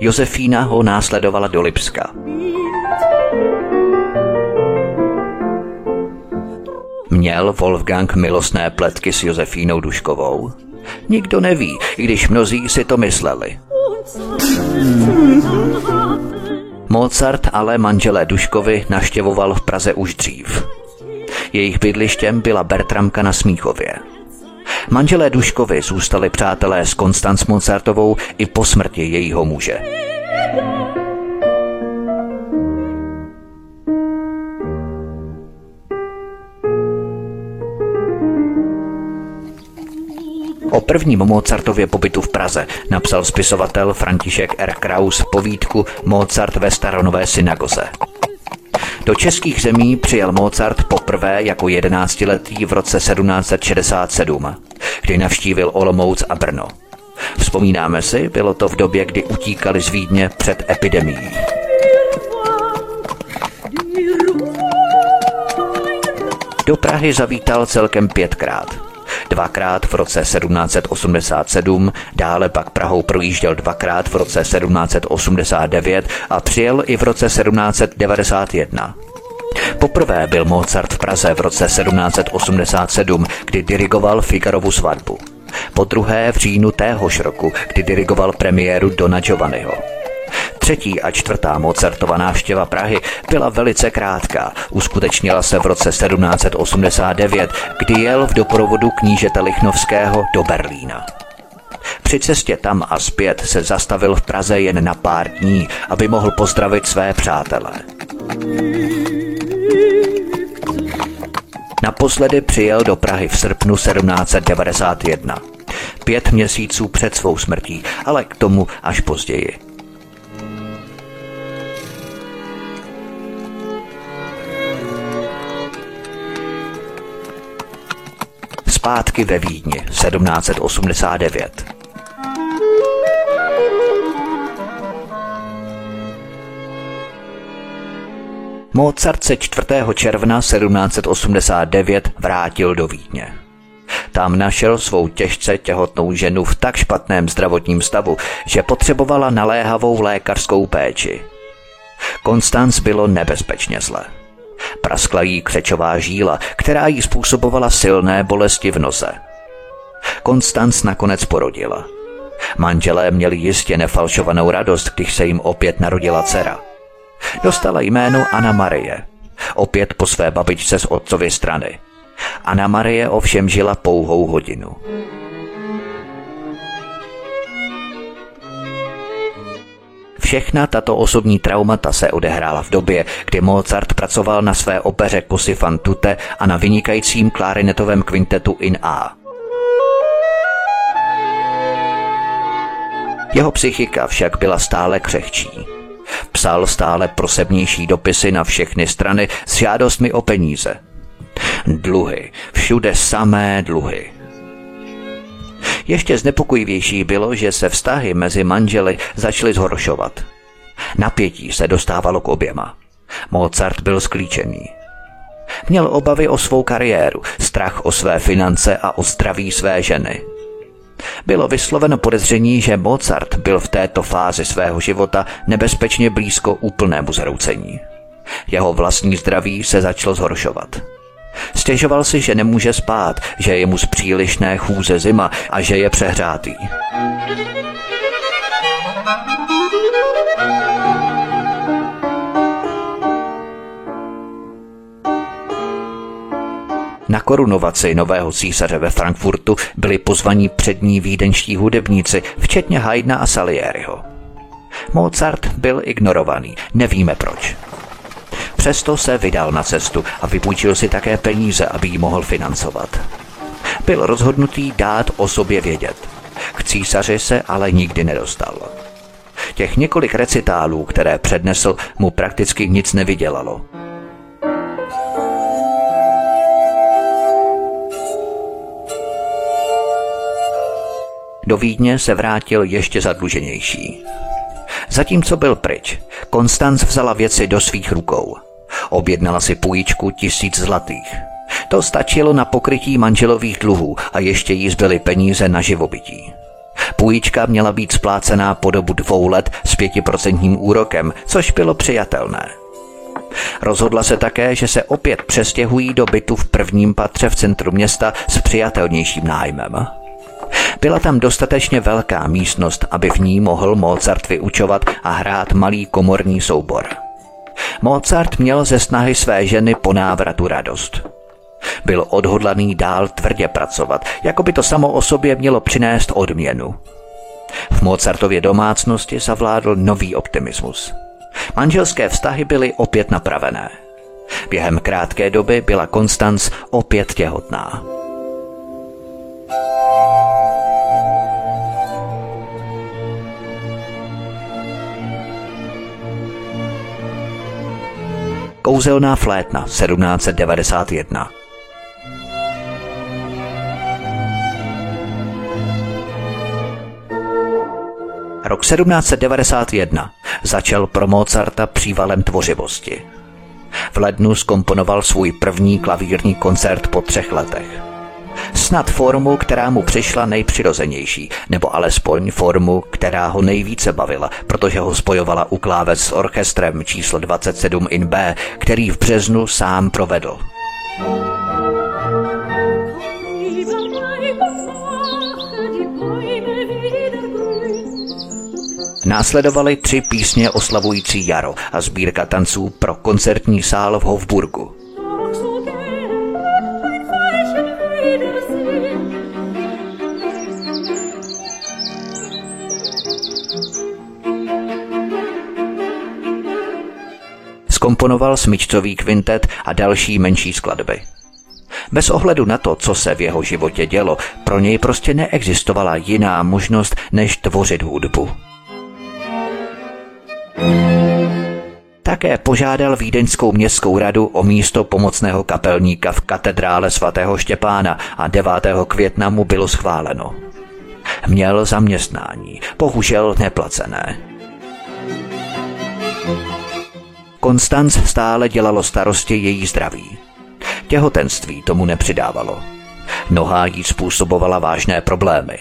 A: Josefína ho následovala do Lipska. Měl Wolfgang milostné pletky s Josefínou Duškovou? Nikdo neví, i když mnozí si to mysleli. Mozart ale manželé Duškovi naštěvoval v Praze už dřív. Jejich bydlištěm byla Bertramka na Smíchově. Manželé Duškovi zůstali přátelé s Konstanc Mozartovou i po smrti jejího muže. O prvním Mozartově pobytu v Praze napsal spisovatel František R. Kraus povídku Mozart ve staronové synagoze. Do českých zemí přijel Mozart poprvé jako jedenáctiletý v roce 1767, kdy navštívil Olomouc a Brno. Vzpomínáme si, bylo to v době, kdy utíkali z Vídně před epidemií. Do Prahy zavítal celkem pětkrát dvakrát v roce 1787, dále pak Prahou projížděl dvakrát v roce 1789 a přijel i v roce 1791. Poprvé byl Mozart v Praze v roce 1787, kdy dirigoval Figarovu svatbu. Po druhé v říjnu téhož roku, kdy dirigoval premiéru Dona Giovanniho. Třetí a čtvrtá Mozartova návštěva Prahy byla velice krátká. Uskutečnila se v roce 1789, kdy jel v doprovodu knížete Lichnovského do Berlína. Při cestě tam a zpět se zastavil v Praze jen na pár dní, aby mohl pozdravit své přátele. Naposledy přijel do Prahy v srpnu 1791. Pět měsíců před svou smrtí, ale k tomu až později. Zpátky ve Vídni 1789. Mozart se 4. června 1789 vrátil do Vídně. Tam našel svou těžce těhotnou ženu v tak špatném zdravotním stavu, že potřebovala naléhavou lékařskou péči. Konstanc bylo nebezpečně zle. Praskla jí křečová žíla, která jí způsobovala silné bolesti v nose. Konstanc nakonec porodila. Manželé měli jistě nefalšovanou radost, když se jim opět narodila dcera. Dostala jméno Anna Marie, opět po své babičce z otcovy strany. Anna Marie ovšem žila pouhou hodinu. Všechna tato osobní traumata se odehrála v době, kdy Mozart pracoval na své opeře Kusy fan tutte a na vynikajícím klarinetovém kvintetu in A. Jeho psychika však byla stále křehčí. Psal stále prosebnější dopisy na všechny strany s žádostmi o peníze. Dluhy, všude samé dluhy. Ještě znepokojivější bylo, že se vztahy mezi manželi začaly zhoršovat. Napětí se dostávalo k oběma. Mozart byl sklíčený. Měl obavy o svou kariéru, strach o své finance a o zdraví své ženy. Bylo vysloveno podezření, že Mozart byl v této fázi svého života nebezpečně blízko úplnému zhroucení. Jeho vlastní zdraví se začalo zhoršovat. Stěžoval si, že nemůže spát, že je mu z přílišné chůze zima a že je přehrátý. Na korunovaci nového císaře ve Frankfurtu byli pozvaní přední vídeňští hudebníci, včetně Haydna a Salieriho. Mozart byl ignorovaný, nevíme proč. Přesto se vydal na cestu a vypůjčil si také peníze, aby ji mohl financovat. Byl rozhodnutý dát o sobě vědět. K císaři se ale nikdy nedostal. Těch několik recitálů, které přednesl, mu prakticky nic nevydělalo. Do Vídně se vrátil ještě zadluženější. Zatímco byl pryč, Konstanc vzala věci do svých rukou. Objednala si půjčku tisíc zlatých. To stačilo na pokrytí manželových dluhů a ještě jí zbyly peníze na živobytí. Půjčka měla být splácená po dobu dvou let s pětiprocentním úrokem, což bylo přijatelné. Rozhodla se také, že se opět přestěhují do bytu v prvním patře v centru města s přijatelnějším nájmem. Byla tam dostatečně velká místnost, aby v ní mohl Mozart vyučovat a hrát malý komorní soubor. Mozart měl ze snahy své ženy po návratu radost. Byl odhodlaný dál tvrdě pracovat, jako by to samo o sobě mělo přinést odměnu. V Mozartově domácnosti zavládl nový optimismus. Manželské vztahy byly opět napravené. Během krátké doby byla Konstanc opět těhotná. Kouzelná flétna 1791 Rok 1791 začal pro Mozarta přívalem tvořivosti. V lednu skomponoval svůj první klavírní koncert po třech letech. Snad formu, která mu přišla nejpřirozenější, nebo alespoň formu, která ho nejvíce bavila, protože ho spojovala u klávec s orchestrem číslo 27 in B, který v březnu sám provedl. Následovaly tři písně oslavující jaro a sbírka tanců pro koncertní sál v Hofburgu. Skomponoval smyčcový kvintet a další menší skladby. Bez ohledu na to, co se v jeho životě dělo, pro něj prostě neexistovala jiná možnost, než tvořit hudbu. Také požádal Vídeňskou městskou radu o místo pomocného kapelníka v katedrále svatého Štěpána a 9. května mu bylo schváleno. Měl zaměstnání, bohužel neplacené. Konstanc stále dělalo starosti její zdraví. Těhotenství tomu nepřidávalo. Noha jí způsobovala vážné problémy.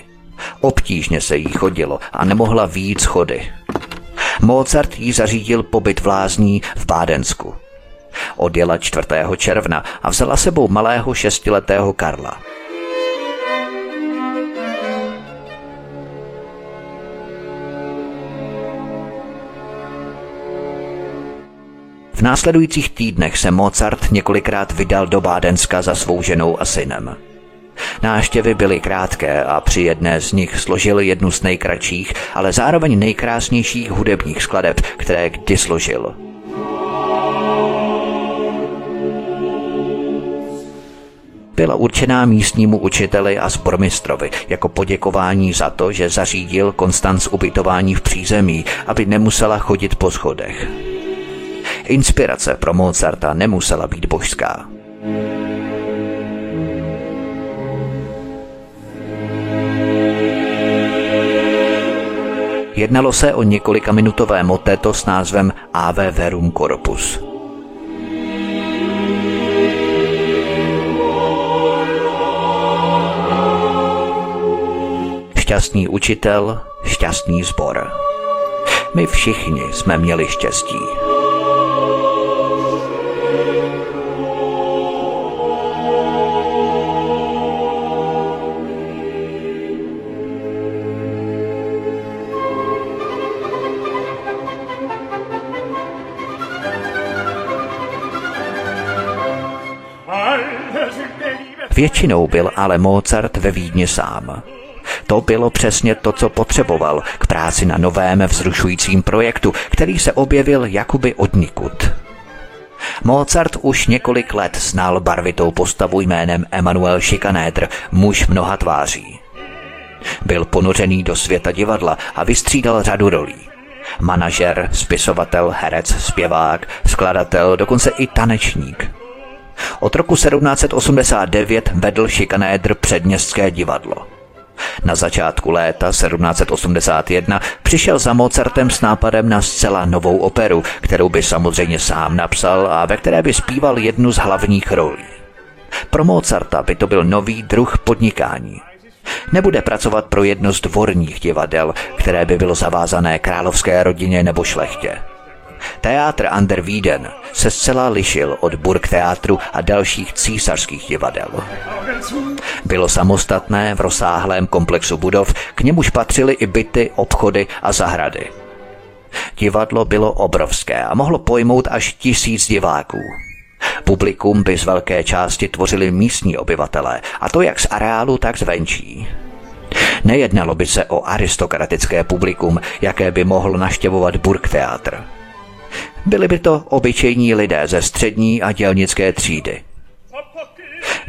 A: Obtížně se jí chodilo a nemohla víc chody. Mozart jí zařídil pobyt v lázní v Bádensku. Odjela 4. června a vzala sebou malého šestiletého Karla. V následujících týdnech se Mozart několikrát vydal do Bádenska za svou ženou a synem. Náštěvy byly krátké a při jedné z nich složil jednu z nejkratších, ale zároveň nejkrásnějších hudebních skladeb, které kdy složil. byla určená místnímu učiteli a zbormistrovi jako poděkování za to, že zařídil Konstanc ubytování v přízemí, aby nemusela chodit po schodech. Inspirace pro Mozarta nemusela být božská. Jednalo se o několika minutové moteto s názvem Ave Verum Corpus. Šťastný učitel, šťastný sbor. My všichni jsme měli štěstí. Většinou byl ale Mozart ve Vídni sám. To bylo přesně to, co potřeboval k práci na novém vzrušujícím projektu, který se objevil jakoby odnikud. Mozart už několik let znal barvitou postavu jménem Emanuel Schikaneder, muž mnoha tváří. Byl ponořený do světa divadla a vystřídal řadu rolí. Manažer, spisovatel, herec, zpěvák, skladatel, dokonce i tanečník. Od roku 1789 vedl Šikanédr předměstské divadlo. Na začátku léta 1781 přišel za Mozartem s nápadem na zcela novou operu, kterou by samozřejmě sám napsal a ve které by zpíval jednu z hlavních rolí. Pro Mozarta by to byl nový druh podnikání. Nebude pracovat pro jedno z dvorních divadel, které by bylo zavázané královské rodině nebo šlechtě. Teátr Ander Wieden se zcela lišil od Burgteátru a dalších císařských divadel. Bylo samostatné v rozsáhlém komplexu budov, k němuž patřily i byty, obchody a zahrady. Divadlo bylo obrovské a mohlo pojmout až tisíc diváků. Publikum by z velké části tvořili místní obyvatelé, a to jak z areálu, tak zvenčí. Nejednalo by se o aristokratické publikum, jaké by mohl naštěvovat Burgtheatr. Byli by to obyčejní lidé ze střední a dělnické třídy.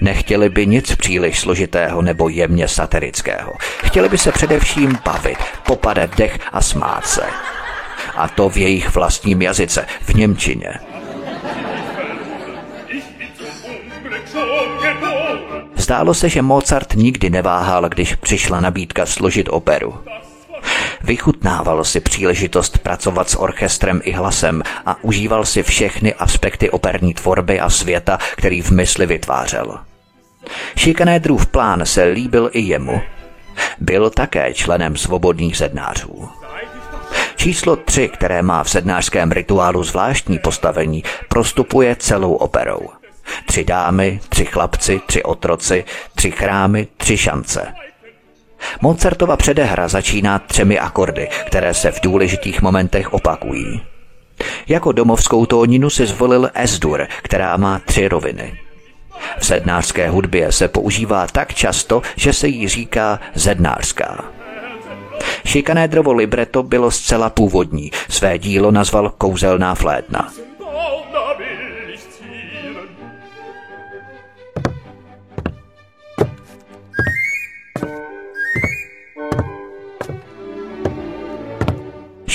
A: Nechtěli by nic příliš složitého nebo jemně satirického. Chtěli by se především bavit, popadat dech a smát se. A to v jejich vlastním jazyce, v Němčině. Zdálo se, že Mozart nikdy neváhal, když přišla nabídka složit operu. Vychutnával si příležitost pracovat s orchestrem i hlasem a užíval si všechny aspekty operní tvorby a světa, který v mysli vytvářel. Šikanédrův plán se líbil i jemu. Byl také členem svobodných zednářů. Číslo tři, které má v sednářském rituálu zvláštní postavení, prostupuje celou operou. Tři dámy, tři chlapci, tři otroci, tři chrámy, tři šance – Mozartova předehra začíná třemi akordy, které se v důležitých momentech opakují. Jako domovskou tóninu si zvolil S-dur, která má tři roviny. V zednářské hudbě se používá tak často, že se jí říká zednářská. Šikanédrovo libreto bylo zcela původní, své dílo nazval Kouzelná flétna.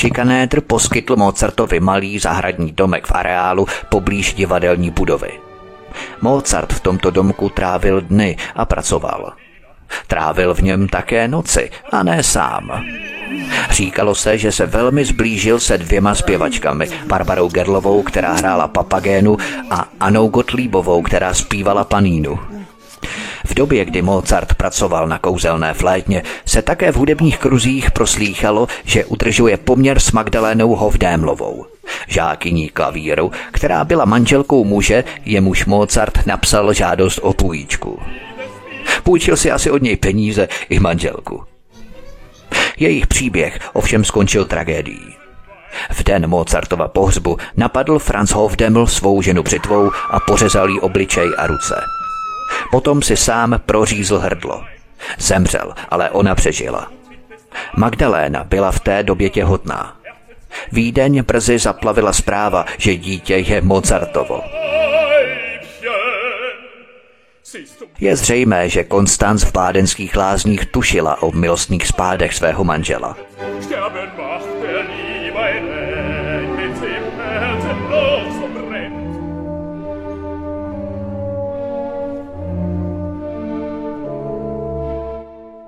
A: Šikanétr poskytl Mozartovi malý zahradní domek v areálu poblíž divadelní budovy. Mozart v tomto domku trávil dny a pracoval. Trávil v něm také noci a ne sám. Říkalo se, že se velmi zblížil se dvěma zpěvačkami, Barbarou Gerlovou, která hrála papagénu a Anou Gottliebovou, která zpívala panínu. V době, kdy Mozart pracoval na kouzelné flétně, se také v hudebních kruzích proslýchalo, že udržuje poměr s Magdalénou Hovdémlovou, žákyní klavíru, která byla manželkou muže, jemuž Mozart napsal žádost o půjčku. Půjčil si asi od něj peníze i manželku. Jejich příběh ovšem skončil tragédií. V den Mozartova pohřbu napadl Franz Hofdeml svou ženu břitvou a pořezal jí obličej a ruce. Potom si sám prořízl hrdlo. Zemřel, ale ona přežila. Magdaléna byla v té době těhotná. Vídeň brzy zaplavila zpráva, že dítě je Mozartovo. Je zřejmé, že Konstanc v bádenských lázních tušila o milostných spádech svého manžela.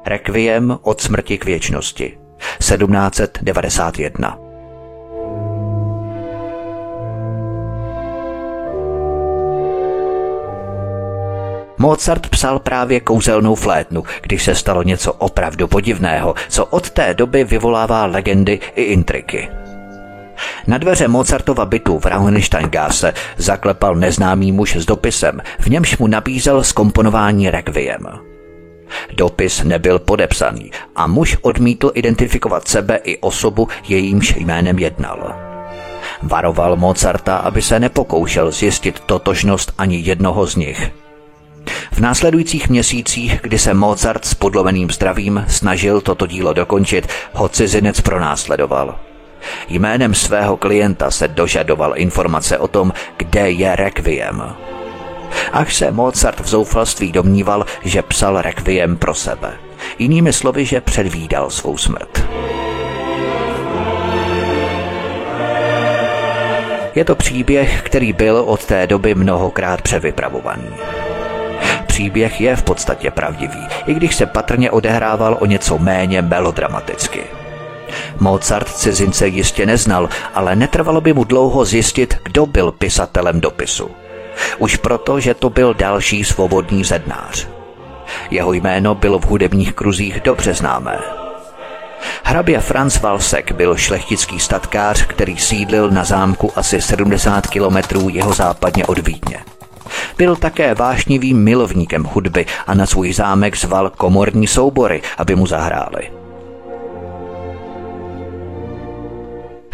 A: Requiem od smrti k věčnosti 1791 Mozart psal právě kouzelnou flétnu, když se stalo něco opravdu podivného, co od té doby vyvolává legendy i intriky. Na dveře Mozartova bytu v Rauhensteingasse zaklepal neznámý muž s dopisem, v němž mu nabízel skomponování Requiem. Dopis nebyl podepsaný a muž odmítl identifikovat sebe i osobu, jejímž jménem jednal. Varoval Mozarta, aby se nepokoušel zjistit totožnost ani jednoho z nich. V následujících měsících, kdy se Mozart s podloveným zdravím snažil toto dílo dokončit, ho cizinec pronásledoval. Jménem svého klienta se dožadoval informace o tom, kde je Requiem. Až se Mozart v zoufalství domníval, že psal Requiem pro sebe. Jinými slovy, že předvídal svou smrt. Je to příběh, který byl od té doby mnohokrát převypravovaný. Příběh je v podstatě pravdivý, i když se patrně odehrával o něco méně melodramaticky. Mozart cizince jistě neznal, ale netrvalo by mu dlouho zjistit, kdo byl pisatelem dopisu. Už proto, že to byl další svobodný zednář. Jeho jméno bylo v hudebních kruzích dobře známé. Hrabě Franz Valsek byl šlechtický statkář, který sídlil na zámku asi 70 kilometrů jeho západně od Vídně. Byl také vášnivým milovníkem hudby a na svůj zámek zval komorní soubory, aby mu zahráli.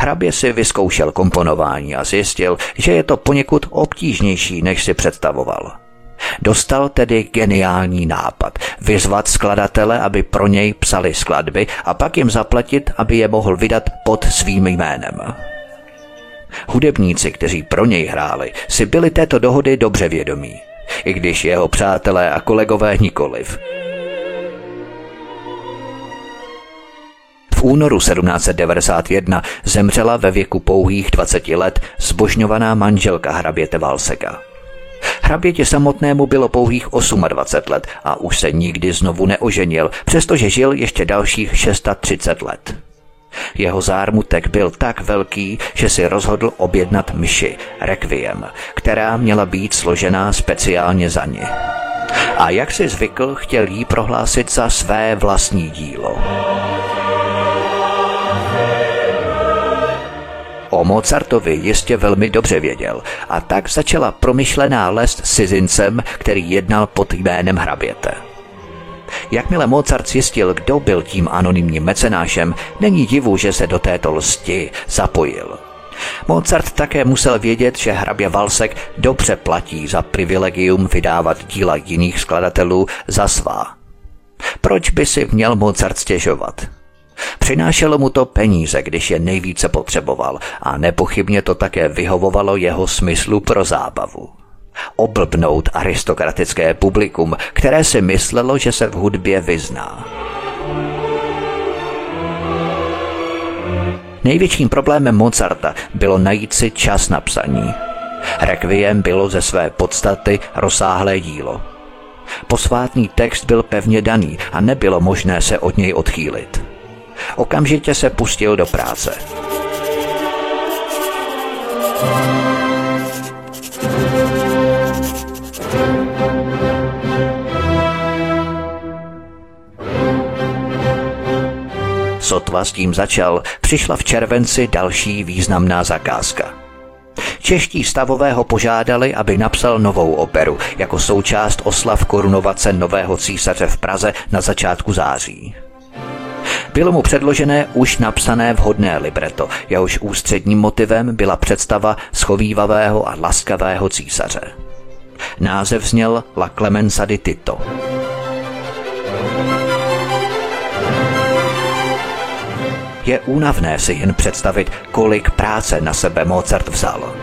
A: Hrabě si vyzkoušel komponování a zjistil, že je to poněkud obtížnější, než si představoval. Dostal tedy geniální nápad vyzvat skladatele, aby pro něj psali skladby a pak jim zaplatit, aby je mohl vydat pod svým jménem. Hudebníci, kteří pro něj hráli, si byli této dohody dobře vědomí, i když jeho přátelé a kolegové nikoliv. V únoru 1791 zemřela ve věku pouhých 20 let zbožňovaná manželka hraběte Valseka. Hrabětě samotnému bylo pouhých 28 let a už se nikdy znovu neoženil, přestože žil ještě dalších 630 let. Jeho zármutek byl tak velký, že si rozhodl objednat myši, requiem, která měla být složená speciálně za ně. A jak si zvykl, chtěl jí prohlásit za své vlastní dílo. O Mozartovi jistě velmi dobře věděl a tak začala promyšlená lest s cizincem, který jednal pod jménem hraběte. Jakmile Mozart zjistil, kdo byl tím anonymním mecenášem, není divu, že se do této lsti zapojil. Mozart také musel vědět, že hrabě Valsek dobře platí za privilegium vydávat díla jiných skladatelů za svá. Proč by si měl Mozart stěžovat? Přinášelo mu to peníze, když je nejvíce potřeboval a nepochybně to také vyhovovalo jeho smyslu pro zábavu. Oblbnout aristokratické publikum, které si myslelo, že se v hudbě vyzná. Největším problémem Mozarta bylo najít si čas na psaní. Requiem bylo ze své podstaty rozsáhlé dílo. Posvátný text byl pevně daný a nebylo možné se od něj odchýlit. Okamžitě se pustil do práce. Sotva s tím začal, přišla v červenci další významná zakázka. Čeští stavové ho požádali, aby napsal novou operu jako součást oslav korunovace nového císaře v Praze na začátku září. Bylo mu předložené už napsané vhodné libreto, jehož ústředním motivem byla představa schovývavého a laskavého císaře. Název zněl La Clemenza di Tito. Je únavné si jen představit, kolik práce na sebe Mozart vzal.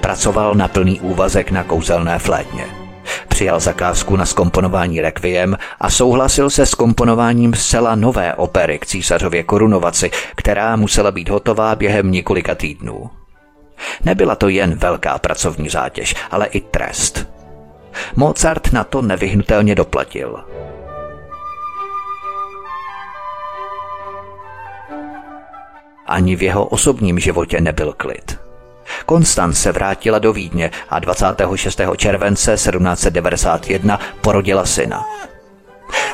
A: Pracoval na plný úvazek na kouzelné flétně. Přijal zakázku na skomponování Requiem a souhlasil se s komponováním zcela nové opery k císařově korunovaci, která musela být hotová během několika týdnů. Nebyla to jen velká pracovní zátěž, ale i trest. Mozart na to nevyhnutelně doplatil. Ani v jeho osobním životě nebyl klid. Konstanc se vrátila do Vídně a 26. července 1791 porodila syna.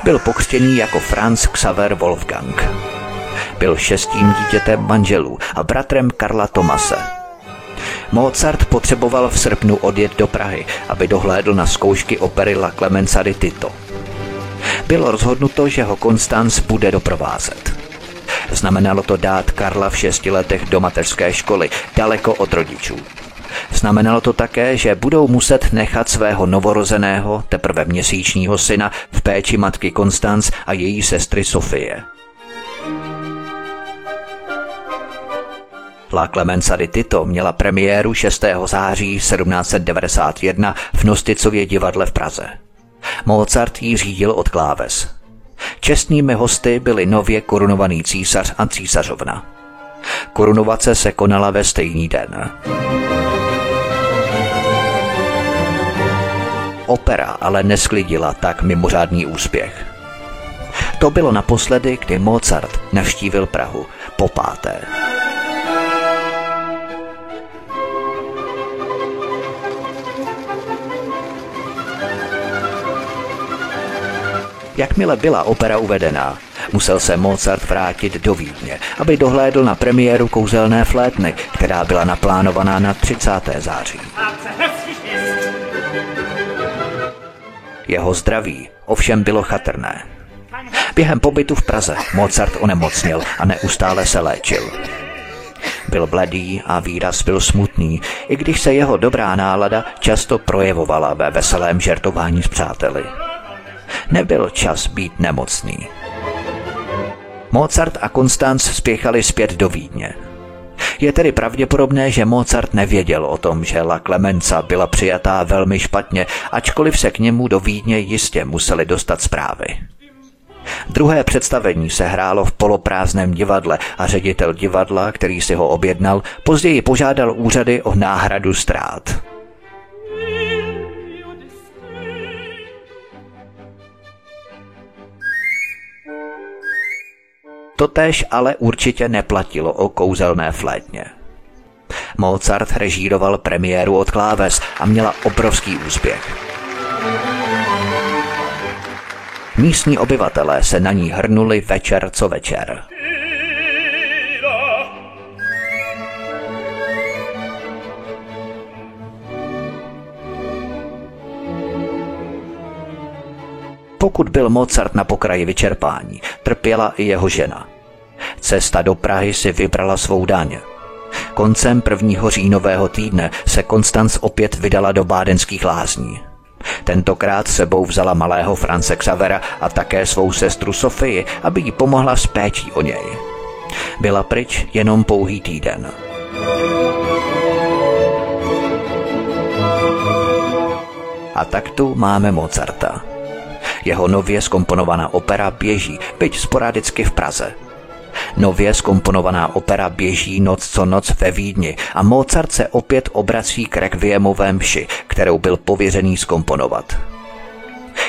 A: Byl pokřtěný jako Franz Xaver Wolfgang. Byl šestým dítětem manželů a bratrem Karla Tomase. Mozart potřeboval v srpnu odjet do Prahy, aby dohlédl na zkoušky opery La Clemenza di Tito. Bylo rozhodnuto, že ho Konstanc bude doprovázet. Znamenalo to dát Karla v šesti letech do mateřské školy, daleko od rodičů. Znamenalo to také, že budou muset nechat svého novorozeného, teprve měsíčního syna v péči matky Konstanc a její sestry Sofie. La Clemenza di Tito měla premiéru 6. září 1791 v Nosticově divadle v Praze. Mozart ji řídil od kláves. Čestnými hosty byli nově korunovaný císař a císařovna. Korunovace se konala ve stejný den. Opera ale nesklidila tak mimořádný úspěch. To bylo naposledy, kdy Mozart navštívil Prahu po páté. Jakmile byla opera uvedená, musel se Mozart vrátit do Vídně, aby dohlédl na premiéru kouzelné flétny, která byla naplánovaná na 30. září. Jeho zdraví ovšem bylo chatrné. Během pobytu v Praze Mozart onemocnil a neustále se léčil. Byl bledý a výraz byl smutný, i když se jeho dobrá nálada často projevovala ve veselém žertování s přáteli. Nebyl čas být nemocný. Mozart a Konstanc spěchali zpět do Vídně. Je tedy pravděpodobné, že Mozart nevěděl o tom, že La Clemenza byla přijatá velmi špatně, ačkoliv se k němu do Vídně jistě museli dostat zprávy. Druhé představení se hrálo v poloprázdném divadle a ředitel divadla, který si ho objednal, později požádal úřady o náhradu ztrát. Totéž ale určitě neplatilo o kouzelné flétně. Mozart režíroval premiéru od kláves a měla obrovský úspěch. Místní obyvatelé se na ní hrnuli večer co večer. Pokud byl Mozart na pokraji vyčerpání, trpěla i jeho žena. Cesta do Prahy si vybrala svou daň. Koncem prvního říjnového týdne se Konstanc opět vydala do bádenských lázní. Tentokrát sebou vzala malého France Xavera a také svou sestru Sofii, aby jí pomohla s péčí o něj. Byla pryč jenom pouhý týden. A tak tu máme Mozarta. Jeho nově skomponovaná opera běží, byť sporadicky v Praze. Nově skomponovaná opera běží noc co noc ve Vídni a Mozart se opět obrací k rekviemové mši, kterou byl pověřený skomponovat.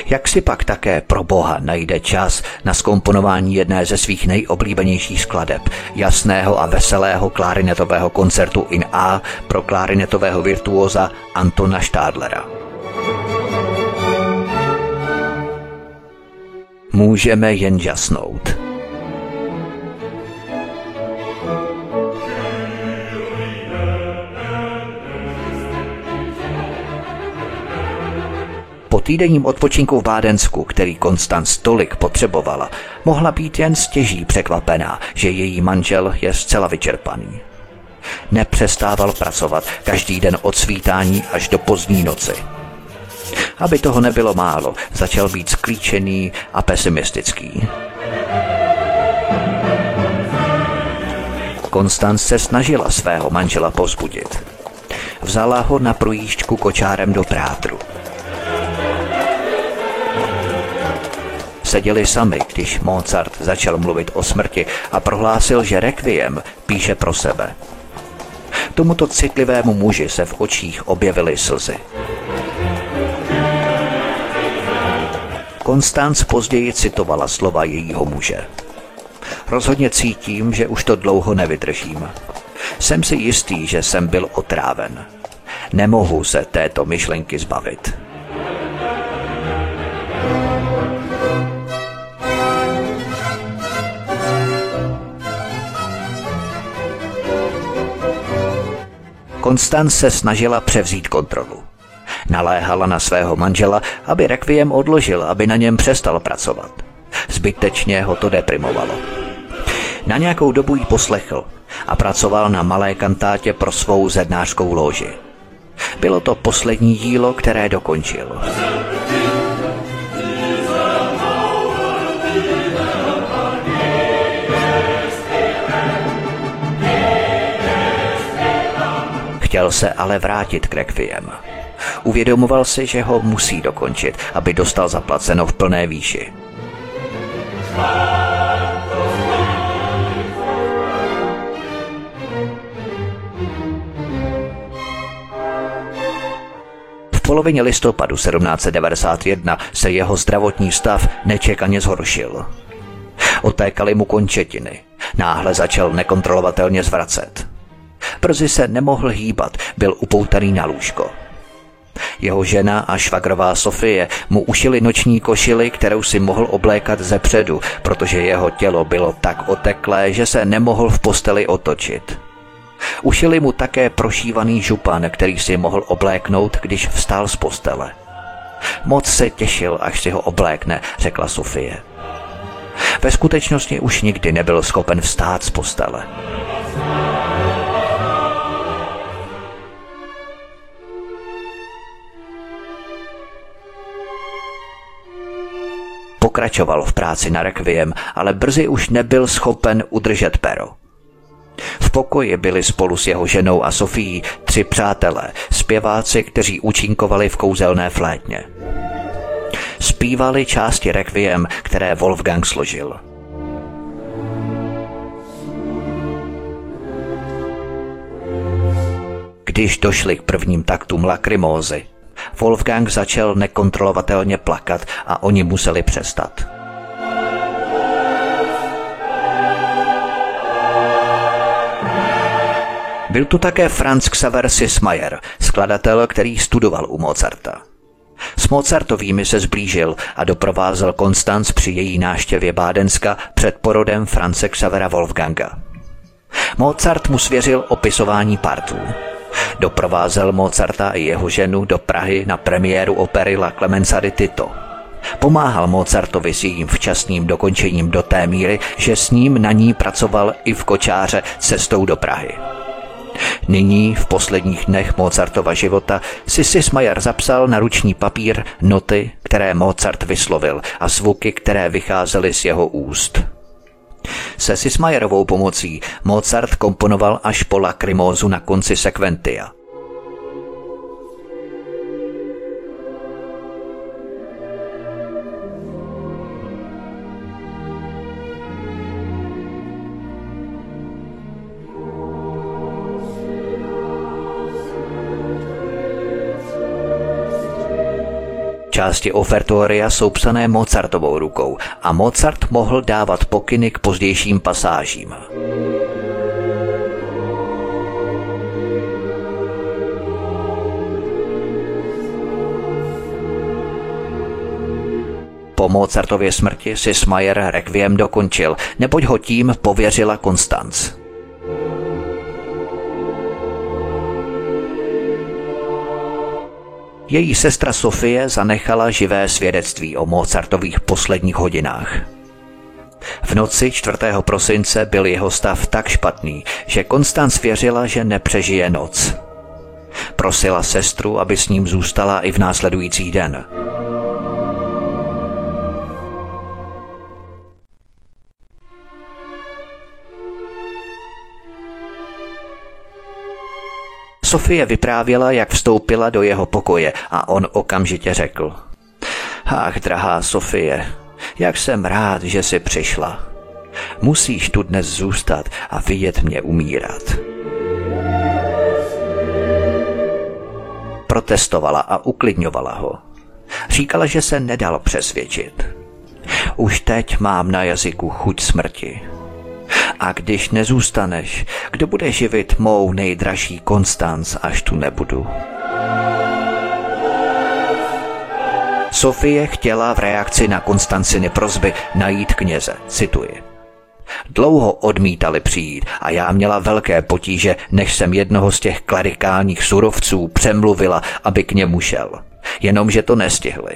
A: Jak si pak také pro boha najde čas na skomponování jedné ze svých nejoblíbenějších skladeb, jasného a veselého klarinetového koncertu in A pro klarinetového virtuóza Antona Stadlera. Můžeme jen jasnout. Po týdenním odpočinku v Bádensku, který Konstanc tolik potřebovala, mohla být jen stěží překvapená, že její manžel je zcela vyčerpaný. Nepřestával pracovat každý den od svítání až do pozdní noci. Aby toho nebylo málo, začal být sklíčený a pesimistický. Konstanc se snažila svého manžela pozbudit. Vzala ho na projížďku kočárem do Prátru. Seděli sami, když Mozart začal mluvit o smrti a prohlásil, že Requiem píše pro sebe. Tomuto citlivému muži se v očích objevily slzy. Konstanc později citovala slova jejího muže. Rozhodně cítím, že už to dlouho nevydržím. Jsem si jistý, že jsem byl otráven. Nemohu se této myšlenky zbavit. Konstanc se snažila převzít kontrolu. Naléhala na svého manžela, aby rekviem odložil, aby na něm přestal pracovat. Zbytečně ho to deprimovalo. Na nějakou dobu jí poslechl a pracoval na malé kantátě pro svou zednářskou loži. Bylo to poslední dílo, které dokončil. Chtěl se ale vrátit k Requiem. Uvědomoval si, že ho musí dokončit, aby dostal zaplaceno v plné výši. V polovině listopadu 1791 se jeho zdravotní stav nečekaně zhoršil. Otékaly mu končetiny. Náhle začal nekontrolovatelně zvracet. Brzy se nemohl hýbat, byl upoutaný na lůžko. Jeho žena a švagrová Sofie mu ušili noční košili, kterou si mohl oblékat ze předu, protože jeho tělo bylo tak oteklé, že se nemohl v posteli otočit. Ušili mu také prošívaný župan, který si mohl obléknout, když vstál z postele. Moc se těšil, až si ho oblékne, řekla Sofie. Ve skutečnosti už nikdy nebyl schopen vstát z postele. Pokračoval v práci na rekviem, ale brzy už nebyl schopen udržet pero. V pokoji byli spolu s jeho ženou a Sofií tři přátelé, zpěváci, kteří účinkovali v kouzelné flétně. Spívali části rekviem, které Wolfgang složil. Když došli k prvním taktům lakrimózy, Wolfgang začal nekontrolovatelně plakat a oni museli přestat. Byl tu také Franz Xaver Sismayer, skladatel, který studoval u Mozarta. S Mozartovými se zblížil a doprovázel Konstanc při její náštěvě Bádenska před porodem France Xavera Wolfganga. Mozart mu svěřil opisování partů. Doprovázel Mozarta i jeho ženu do Prahy na premiéru opery La Clemenza di Tito. Pomáhal Mozartovi s jejím včasným dokončením do té míry, že s ním na ní pracoval i v kočáře cestou do Prahy. Nyní, v posledních dnech Mozartova života, si Sismayer zapsal na ruční papír noty, které Mozart vyslovil a zvuky, které vycházely z jeho úst. Se Sismajerovou pomocí Mozart komponoval až po lakrimózu na konci sekventia – Části ofertoria jsou psané Mozartovou rukou a Mozart mohl dávat pokyny k pozdějším pasážím. Po Mozartově smrti si Smayer Requiem dokončil, neboť ho tím pověřila Konstanc. Její sestra Sofie zanechala živé svědectví o Mozartových posledních hodinách. V noci 4. prosince byl jeho stav tak špatný, že Konstanc věřila, že nepřežije noc. Prosila sestru, aby s ním zůstala i v následující den. Sofie vyprávěla, jak vstoupila do jeho pokoje a on okamžitě řekl. Ach, drahá Sofie, jak jsem rád, že jsi přišla. Musíš tu dnes zůstat a vidět mě umírat. Protestovala a uklidňovala ho. Říkala, že se nedal přesvědčit. Už teď mám na jazyku chuť smrti. A když nezůstaneš, kdo bude živit mou nejdražší Konstanc, až tu nebudu? Sofie chtěla v reakci na Konstanciny prozby najít kněze, cituji. Dlouho odmítali přijít a já měla velké potíže, než jsem jednoho z těch klerikálních surovců přemluvila, aby k němu šel. Jenomže to nestihli.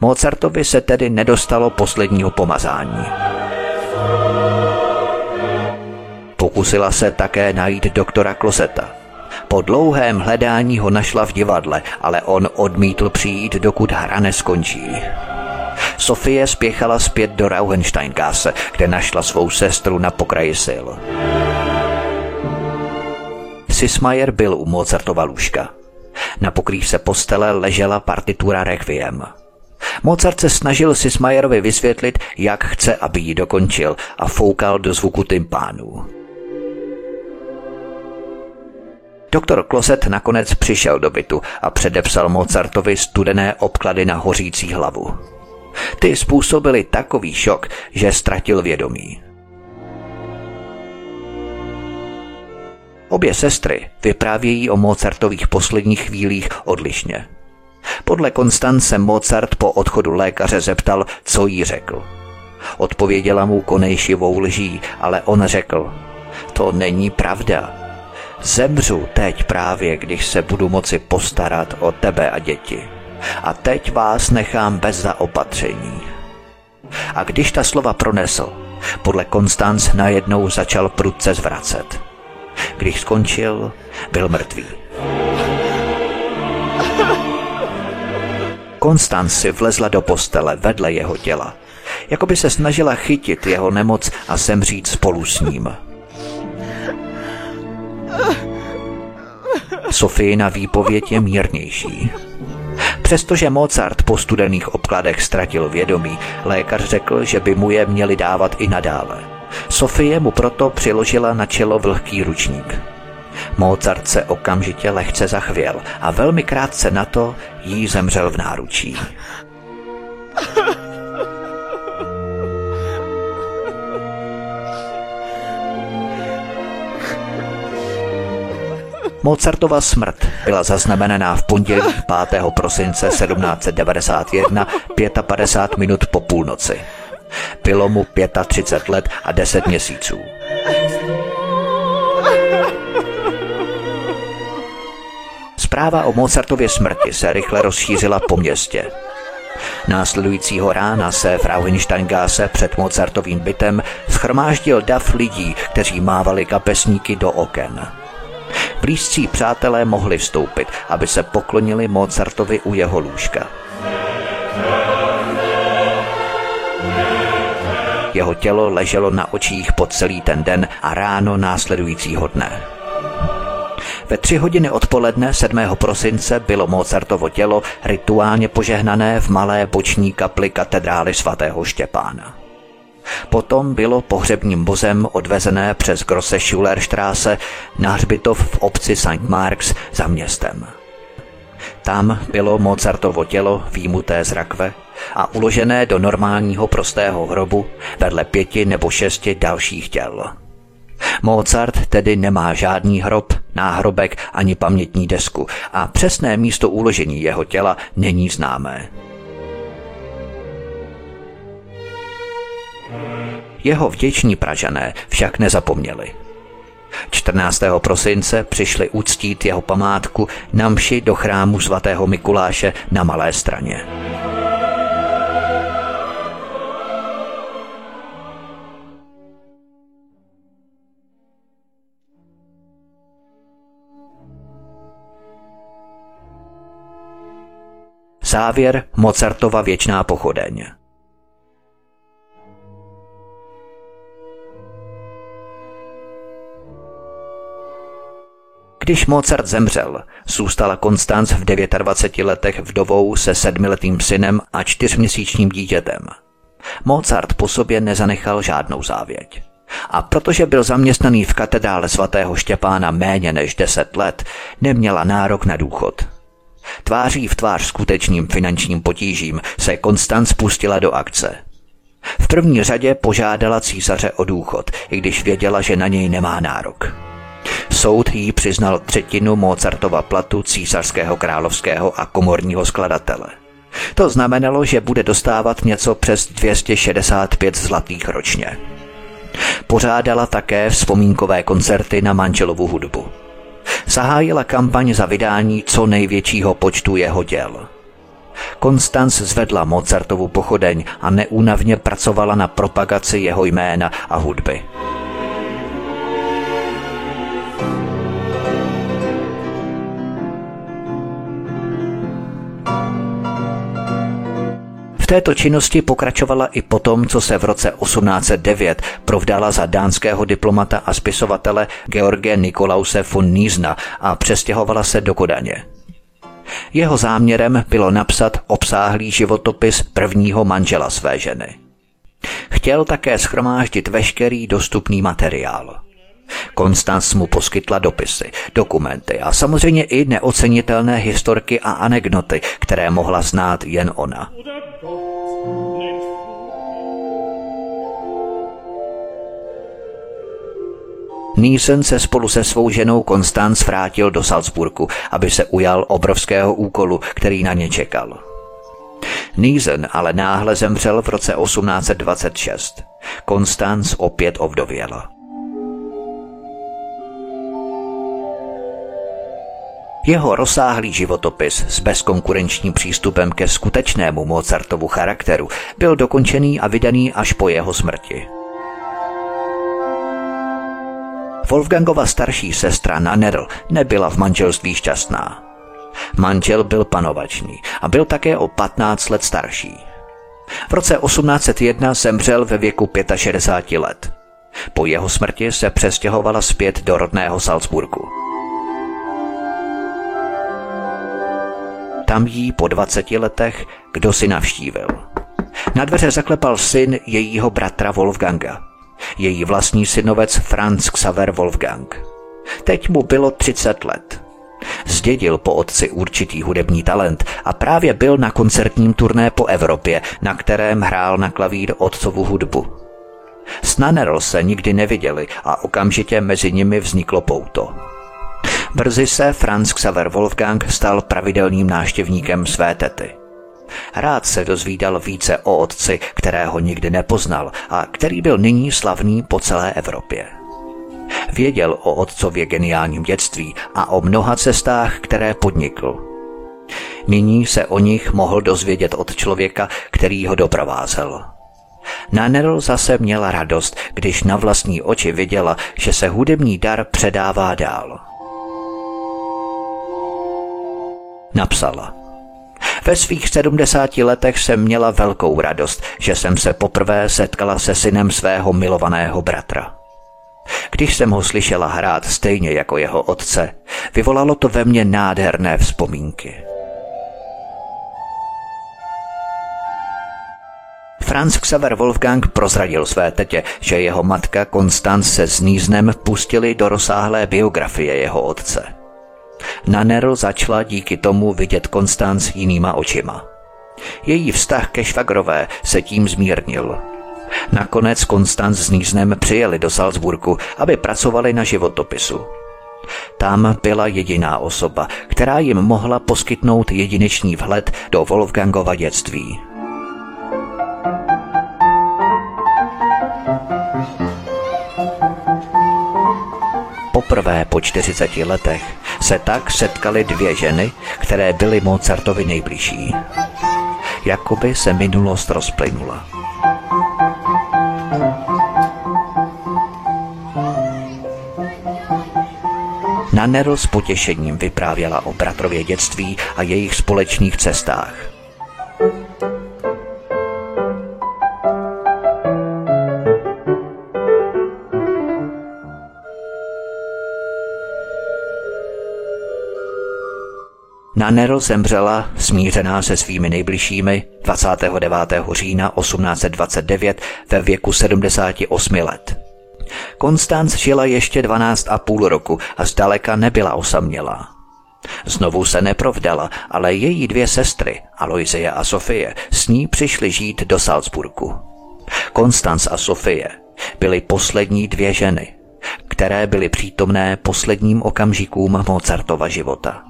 A: Mozartovi se tedy nedostalo posledního pomazání. Pokusila se také najít doktora Kloseta. Po dlouhém hledání ho našla v divadle, ale on odmítl přijít, dokud hra neskončí. Sofie spěchala zpět do Rauhensteingasse, kde našla svou sestru na pokraji sil. Sismayer byl u Mozartova lůžka. Na pokrývce postele ležela partitura Requiem. Mozart se snažil Sismayerovi vysvětlit, jak chce, aby ji dokončil a foukal do zvuku tympánů. Doktor Kloset nakonec přišel do bytu a předepsal Mozartovi studené obklady na hořící hlavu. Ty způsobily takový šok, že ztratil vědomí. Obě sestry vyprávějí o Mozartových posledních chvílích odlišně. Podle Konstance Mozart po odchodu lékaře zeptal, co jí řekl. Odpověděla mu konejšivou lží, ale on řekl, to není pravda. Zemřu teď právě, když se budu moci postarat o tebe a děti. A teď vás nechám bez zaopatření. A když ta slova pronesl, podle Konstanc najednou začal prudce zvracet. Když skončil, byl mrtvý. Konstanc si vlezla do postele vedle jeho těla, jako by se snažila chytit jeho nemoc a zemřít spolu s ním. Sofína výpověď je mírnější. Přestože Mozart po studených obkladech ztratil vědomí, lékař řekl, že by mu je měli dávat i nadále. Sofie mu proto přiložila na čelo vlhký ručník. Mozart se okamžitě lehce zachvěl a velmi krátce na to jí zemřel v náručí. Mozartova smrt byla zaznamenaná v pondělí 5. prosince 1791 55 minut po půlnoci. Bylo mu 35 let a 10 měsíců. Zpráva o Mozartově smrti se rychle rozšířila po městě. Následujícího rána se v Rauhensteingasse před Mozartovým bytem schromáždil dav lidí, kteří mávali kapesníky do oken. Blízcí přátelé mohli vstoupit, aby se poklonili Mozartovi u jeho lůžka. Jeho tělo leželo na očích po celý ten den a ráno následujícího dne. Ve tři hodiny odpoledne 7. prosince bylo Mozartovo tělo rituálně požehnané v malé boční kapli katedrály svatého Štěpána. Potom bylo pohřebním vozem odvezené přes Grosse Schullerstraße na hřbitov v obci St. Marks za městem. Tam bylo Mozartovo tělo výmuté z rakve a uložené do normálního prostého hrobu vedle pěti nebo šesti dalších těl. Mozart tedy nemá žádný hrob, náhrobek ani pamětní desku a přesné místo uložení jeho těla není známé. Jeho vděční Pražané však nezapomněli. 14. prosince přišli uctít jeho památku na mši do chrámu svatého Mikuláše na Malé straně. Závěr Mozartova věčná pochodeň. Když Mozart zemřel, zůstala Konstanc v 29 letech vdovou se sedmiletým synem a čtyřměsíčním dítětem. Mozart po sobě nezanechal žádnou závěť. A protože byl zaměstnaný v katedrále svatého Štěpána méně než 10 let, neměla nárok na důchod. Tváří v tvář skutečným finančním potížím se Konstanc pustila do akce. V první řadě požádala císaře o důchod, i když věděla, že na něj nemá nárok. Soud jí přiznal třetinu Mozartova platu císařského královského a komorního skladatele. To znamenalo, že bude dostávat něco přes 265 zlatých ročně. Pořádala také vzpomínkové koncerty na manželovu hudbu. Zahájila kampaň za vydání co největšího počtu jeho děl. Konstanc zvedla Mozartovu pochodeň a neúnavně pracovala na propagaci jeho jména a hudby. Této činnosti pokračovala i potom, co se v roce 1809 provdala za dánského diplomata a spisovatele George Nikolause von Nízna a přestěhovala se do Kodaně. Jeho záměrem bylo napsat obsáhlý životopis prvního manžela své ženy. Chtěl také schromáždit veškerý dostupný materiál. Konstanc mu poskytla dopisy, dokumenty a samozřejmě i neocenitelné historky a anekdoty, které mohla znát jen ona. Nielsen se spolu se svou ženou Konstanc vrátil do Salzburgu, aby se ujal obrovského úkolu, který na ně čekal. Nielsen ale náhle zemřel v roce 1826. Konstanc opět ovdověla. Jeho rozsáhlý životopis s bezkonkurenčním přístupem ke skutečnému Mozartovu charakteru byl dokončený a vydaný až po jeho smrti. Wolfgangova starší sestra Nanerl nebyla v manželství šťastná. Manžel byl panovačný a byl také o 15 let starší. V roce 1801 zemřel ve věku 65 let. Po jeho smrti se přestěhovala zpět do rodného Salzburgu. Tam jí po 20 letech kdo si navštívil. Na dveře zaklepal syn jejího bratra Wolfganga – její vlastní synovec Franz Xaver Wolfgang. Teď mu bylo 30 let. Zdědil po otci určitý hudební talent a právě byl na koncertním turné po Evropě, na kterém hrál na klavír otcovu hudbu. S Nanerl se nikdy neviděli a okamžitě mezi nimi vzniklo pouto. Brzy se Franz Xaver Wolfgang stal pravidelným náštěvníkem své tety. Rád se dozvídal více o otci, kterého nikdy nepoznal a který byl nyní slavný po celé Evropě. Věděl o otcově geniálním dětství a o mnoha cestách, které podnikl. Nyní se o nich mohl dozvědět od člověka, který ho doprovázel. Nanerl zase měla radost, když na vlastní oči viděla, že se hudební dar předává dál. Napsala – ve svých sedmdesáti letech jsem měla velkou radost, že jsem se poprvé setkala se synem svého milovaného bratra. Když jsem ho slyšela hrát stejně jako jeho otce, vyvolalo to ve mně nádherné vzpomínky. Franz Xaver Wolfgang prozradil své tetě, že jeho matka Konstanz se s Níznem pustili do rozsáhlé biografie jeho otce – Nanerl začala díky tomu vidět Konstanc jinýma očima. Její vztah ke švagrové se tím zmírnil. Nakonec Konstanc s Níznem přijeli do Salzburgu, aby pracovali na životopisu. Tam byla jediná osoba, která jim mohla poskytnout jedinečný vhled do Wolfgangova dětství. Poprvé po 40 letech se tak setkaly dvě ženy, které byly Mozartovi nejbližší. Jakoby se minulost rozplynula. Nanero s potěšením vyprávěla o bratrově dětství a jejich společných cestách. Nannerl zemřela, smířená se svými nejbližšími, 29. října 1829 ve věku 78 let. Konstanc žila ještě 12 a půl roku a zdaleka nebyla osamělá. Znovu se neprovdala, ale její dvě sestry, Aloisie a Sofie, s ní přišly žít do Salzburgu. Konstanc a Sofie byly poslední dvě ženy, které byly přítomné posledním okamžikům Mozartova života.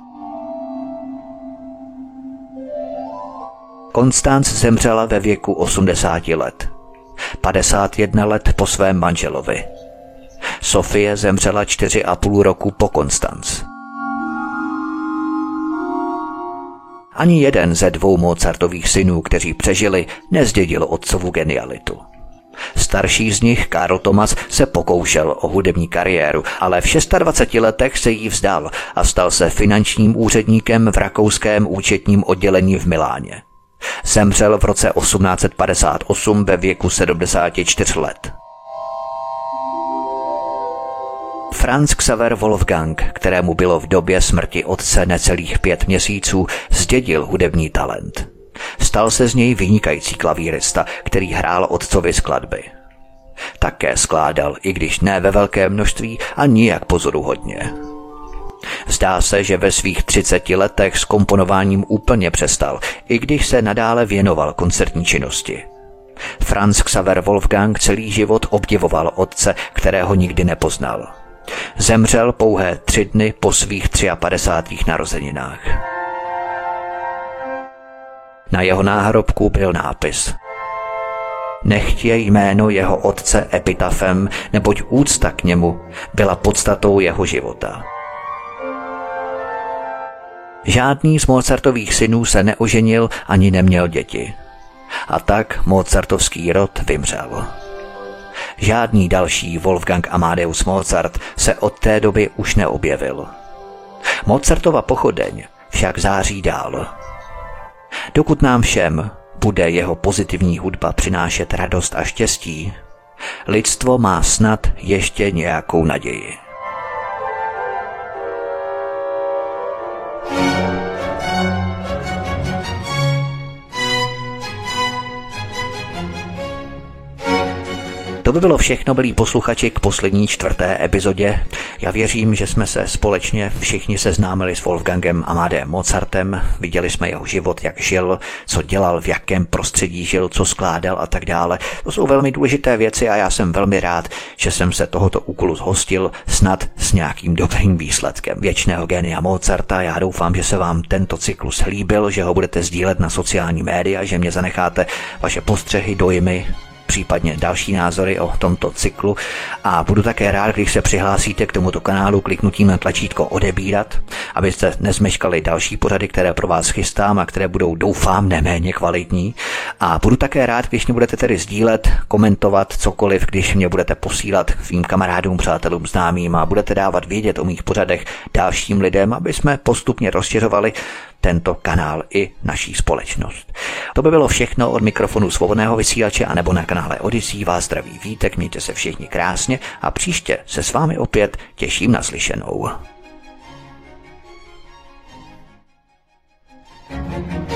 A: Konstanc zemřela ve věku 80 let. 51 let po svém manželovi. Sofie zemřela 4,5 roku po Konstanc. Ani jeden ze dvou Mozartových synů, kteří přežili, nezdědil otcovu genialitu. Starší z nich, Karl Thomas, se pokoušel o hudební kariéru, ale v 26 letech se jí vzdal a stal se finančním úředníkem v rakouském účetním oddělení v Miláně. Zemřel v roce 1858 ve věku 74 let. Franz Xaver Wolfgang, kterému bylo v době smrti otce necelých pět měsíců, zdědil hudební talent. Stal se z něj vynikající klavírista, který hrál otcovi skladby. Také skládal, i když ne ve velké množství a nijak pozoruhodně. Zdá se, že ve svých 30 letech s komponováním úplně přestal, i když se nadále věnoval koncertní činnosti. Franz Xaver Wolfgang celý život obdivoval otce, kterého nikdy nepoznal. Zemřel pouhé tři dny po svých 53. narozeninách. Na jeho náhrobku byl nápis Nechtě jméno jeho otce epitafem, neboť úcta k němu byla podstatou jeho života. Žádný z Mozartových synů se neoženil ani neměl děti. A tak Mozartovský rod vymřel. Žádný další Wolfgang Amadeus Mozart se od té doby už neobjevil. Mozartova pochodeň však září dál. Dokud nám všem bude jeho pozitivní hudba přinášet radost a štěstí, lidstvo má snad ještě nějakou naději. To by bylo všechno, byli posluchači, k poslední čtvrté epizodě. Já věřím, že jsme se společně všichni seznámili s Wolfgangem Amadem Mozartem, viděli jsme jeho život, jak žil, co dělal, v jakém prostředí žil, co skládal a tak dále. To jsou velmi důležité věci a já jsem velmi rád, že jsem se tohoto úkolu zhostil snad s nějakým dobrým výsledkem. Věčného genia Mozarta, já doufám, že se vám tento cyklus líbil, že ho budete sdílet na sociální média, že mě zanecháte vaše postřehy, dojmy, případně další názory o tomto cyklu a budu také rád, když se přihlásíte k tomuto kanálu kliknutím na tlačítko odebírat, abyste nezmeškali další pořady, které pro vás chystám a které budou doufám neméně kvalitní. A budu také rád, když mě budete tedy sdílet, komentovat cokoliv, když mě budete posílat svým kamarádům, přátelům, známým a budete dávat vědět o mých pořadech dalším lidem, aby jsme postupně rozšiřovali tento kanál i naší společnost. To by bylo všechno od mikrofonu svobodného vysílače a nebo na kanále Odyssey vás zdraví vítek, mějte se všichni krásně a příště se s vámi opět těším na slyšenou. thank you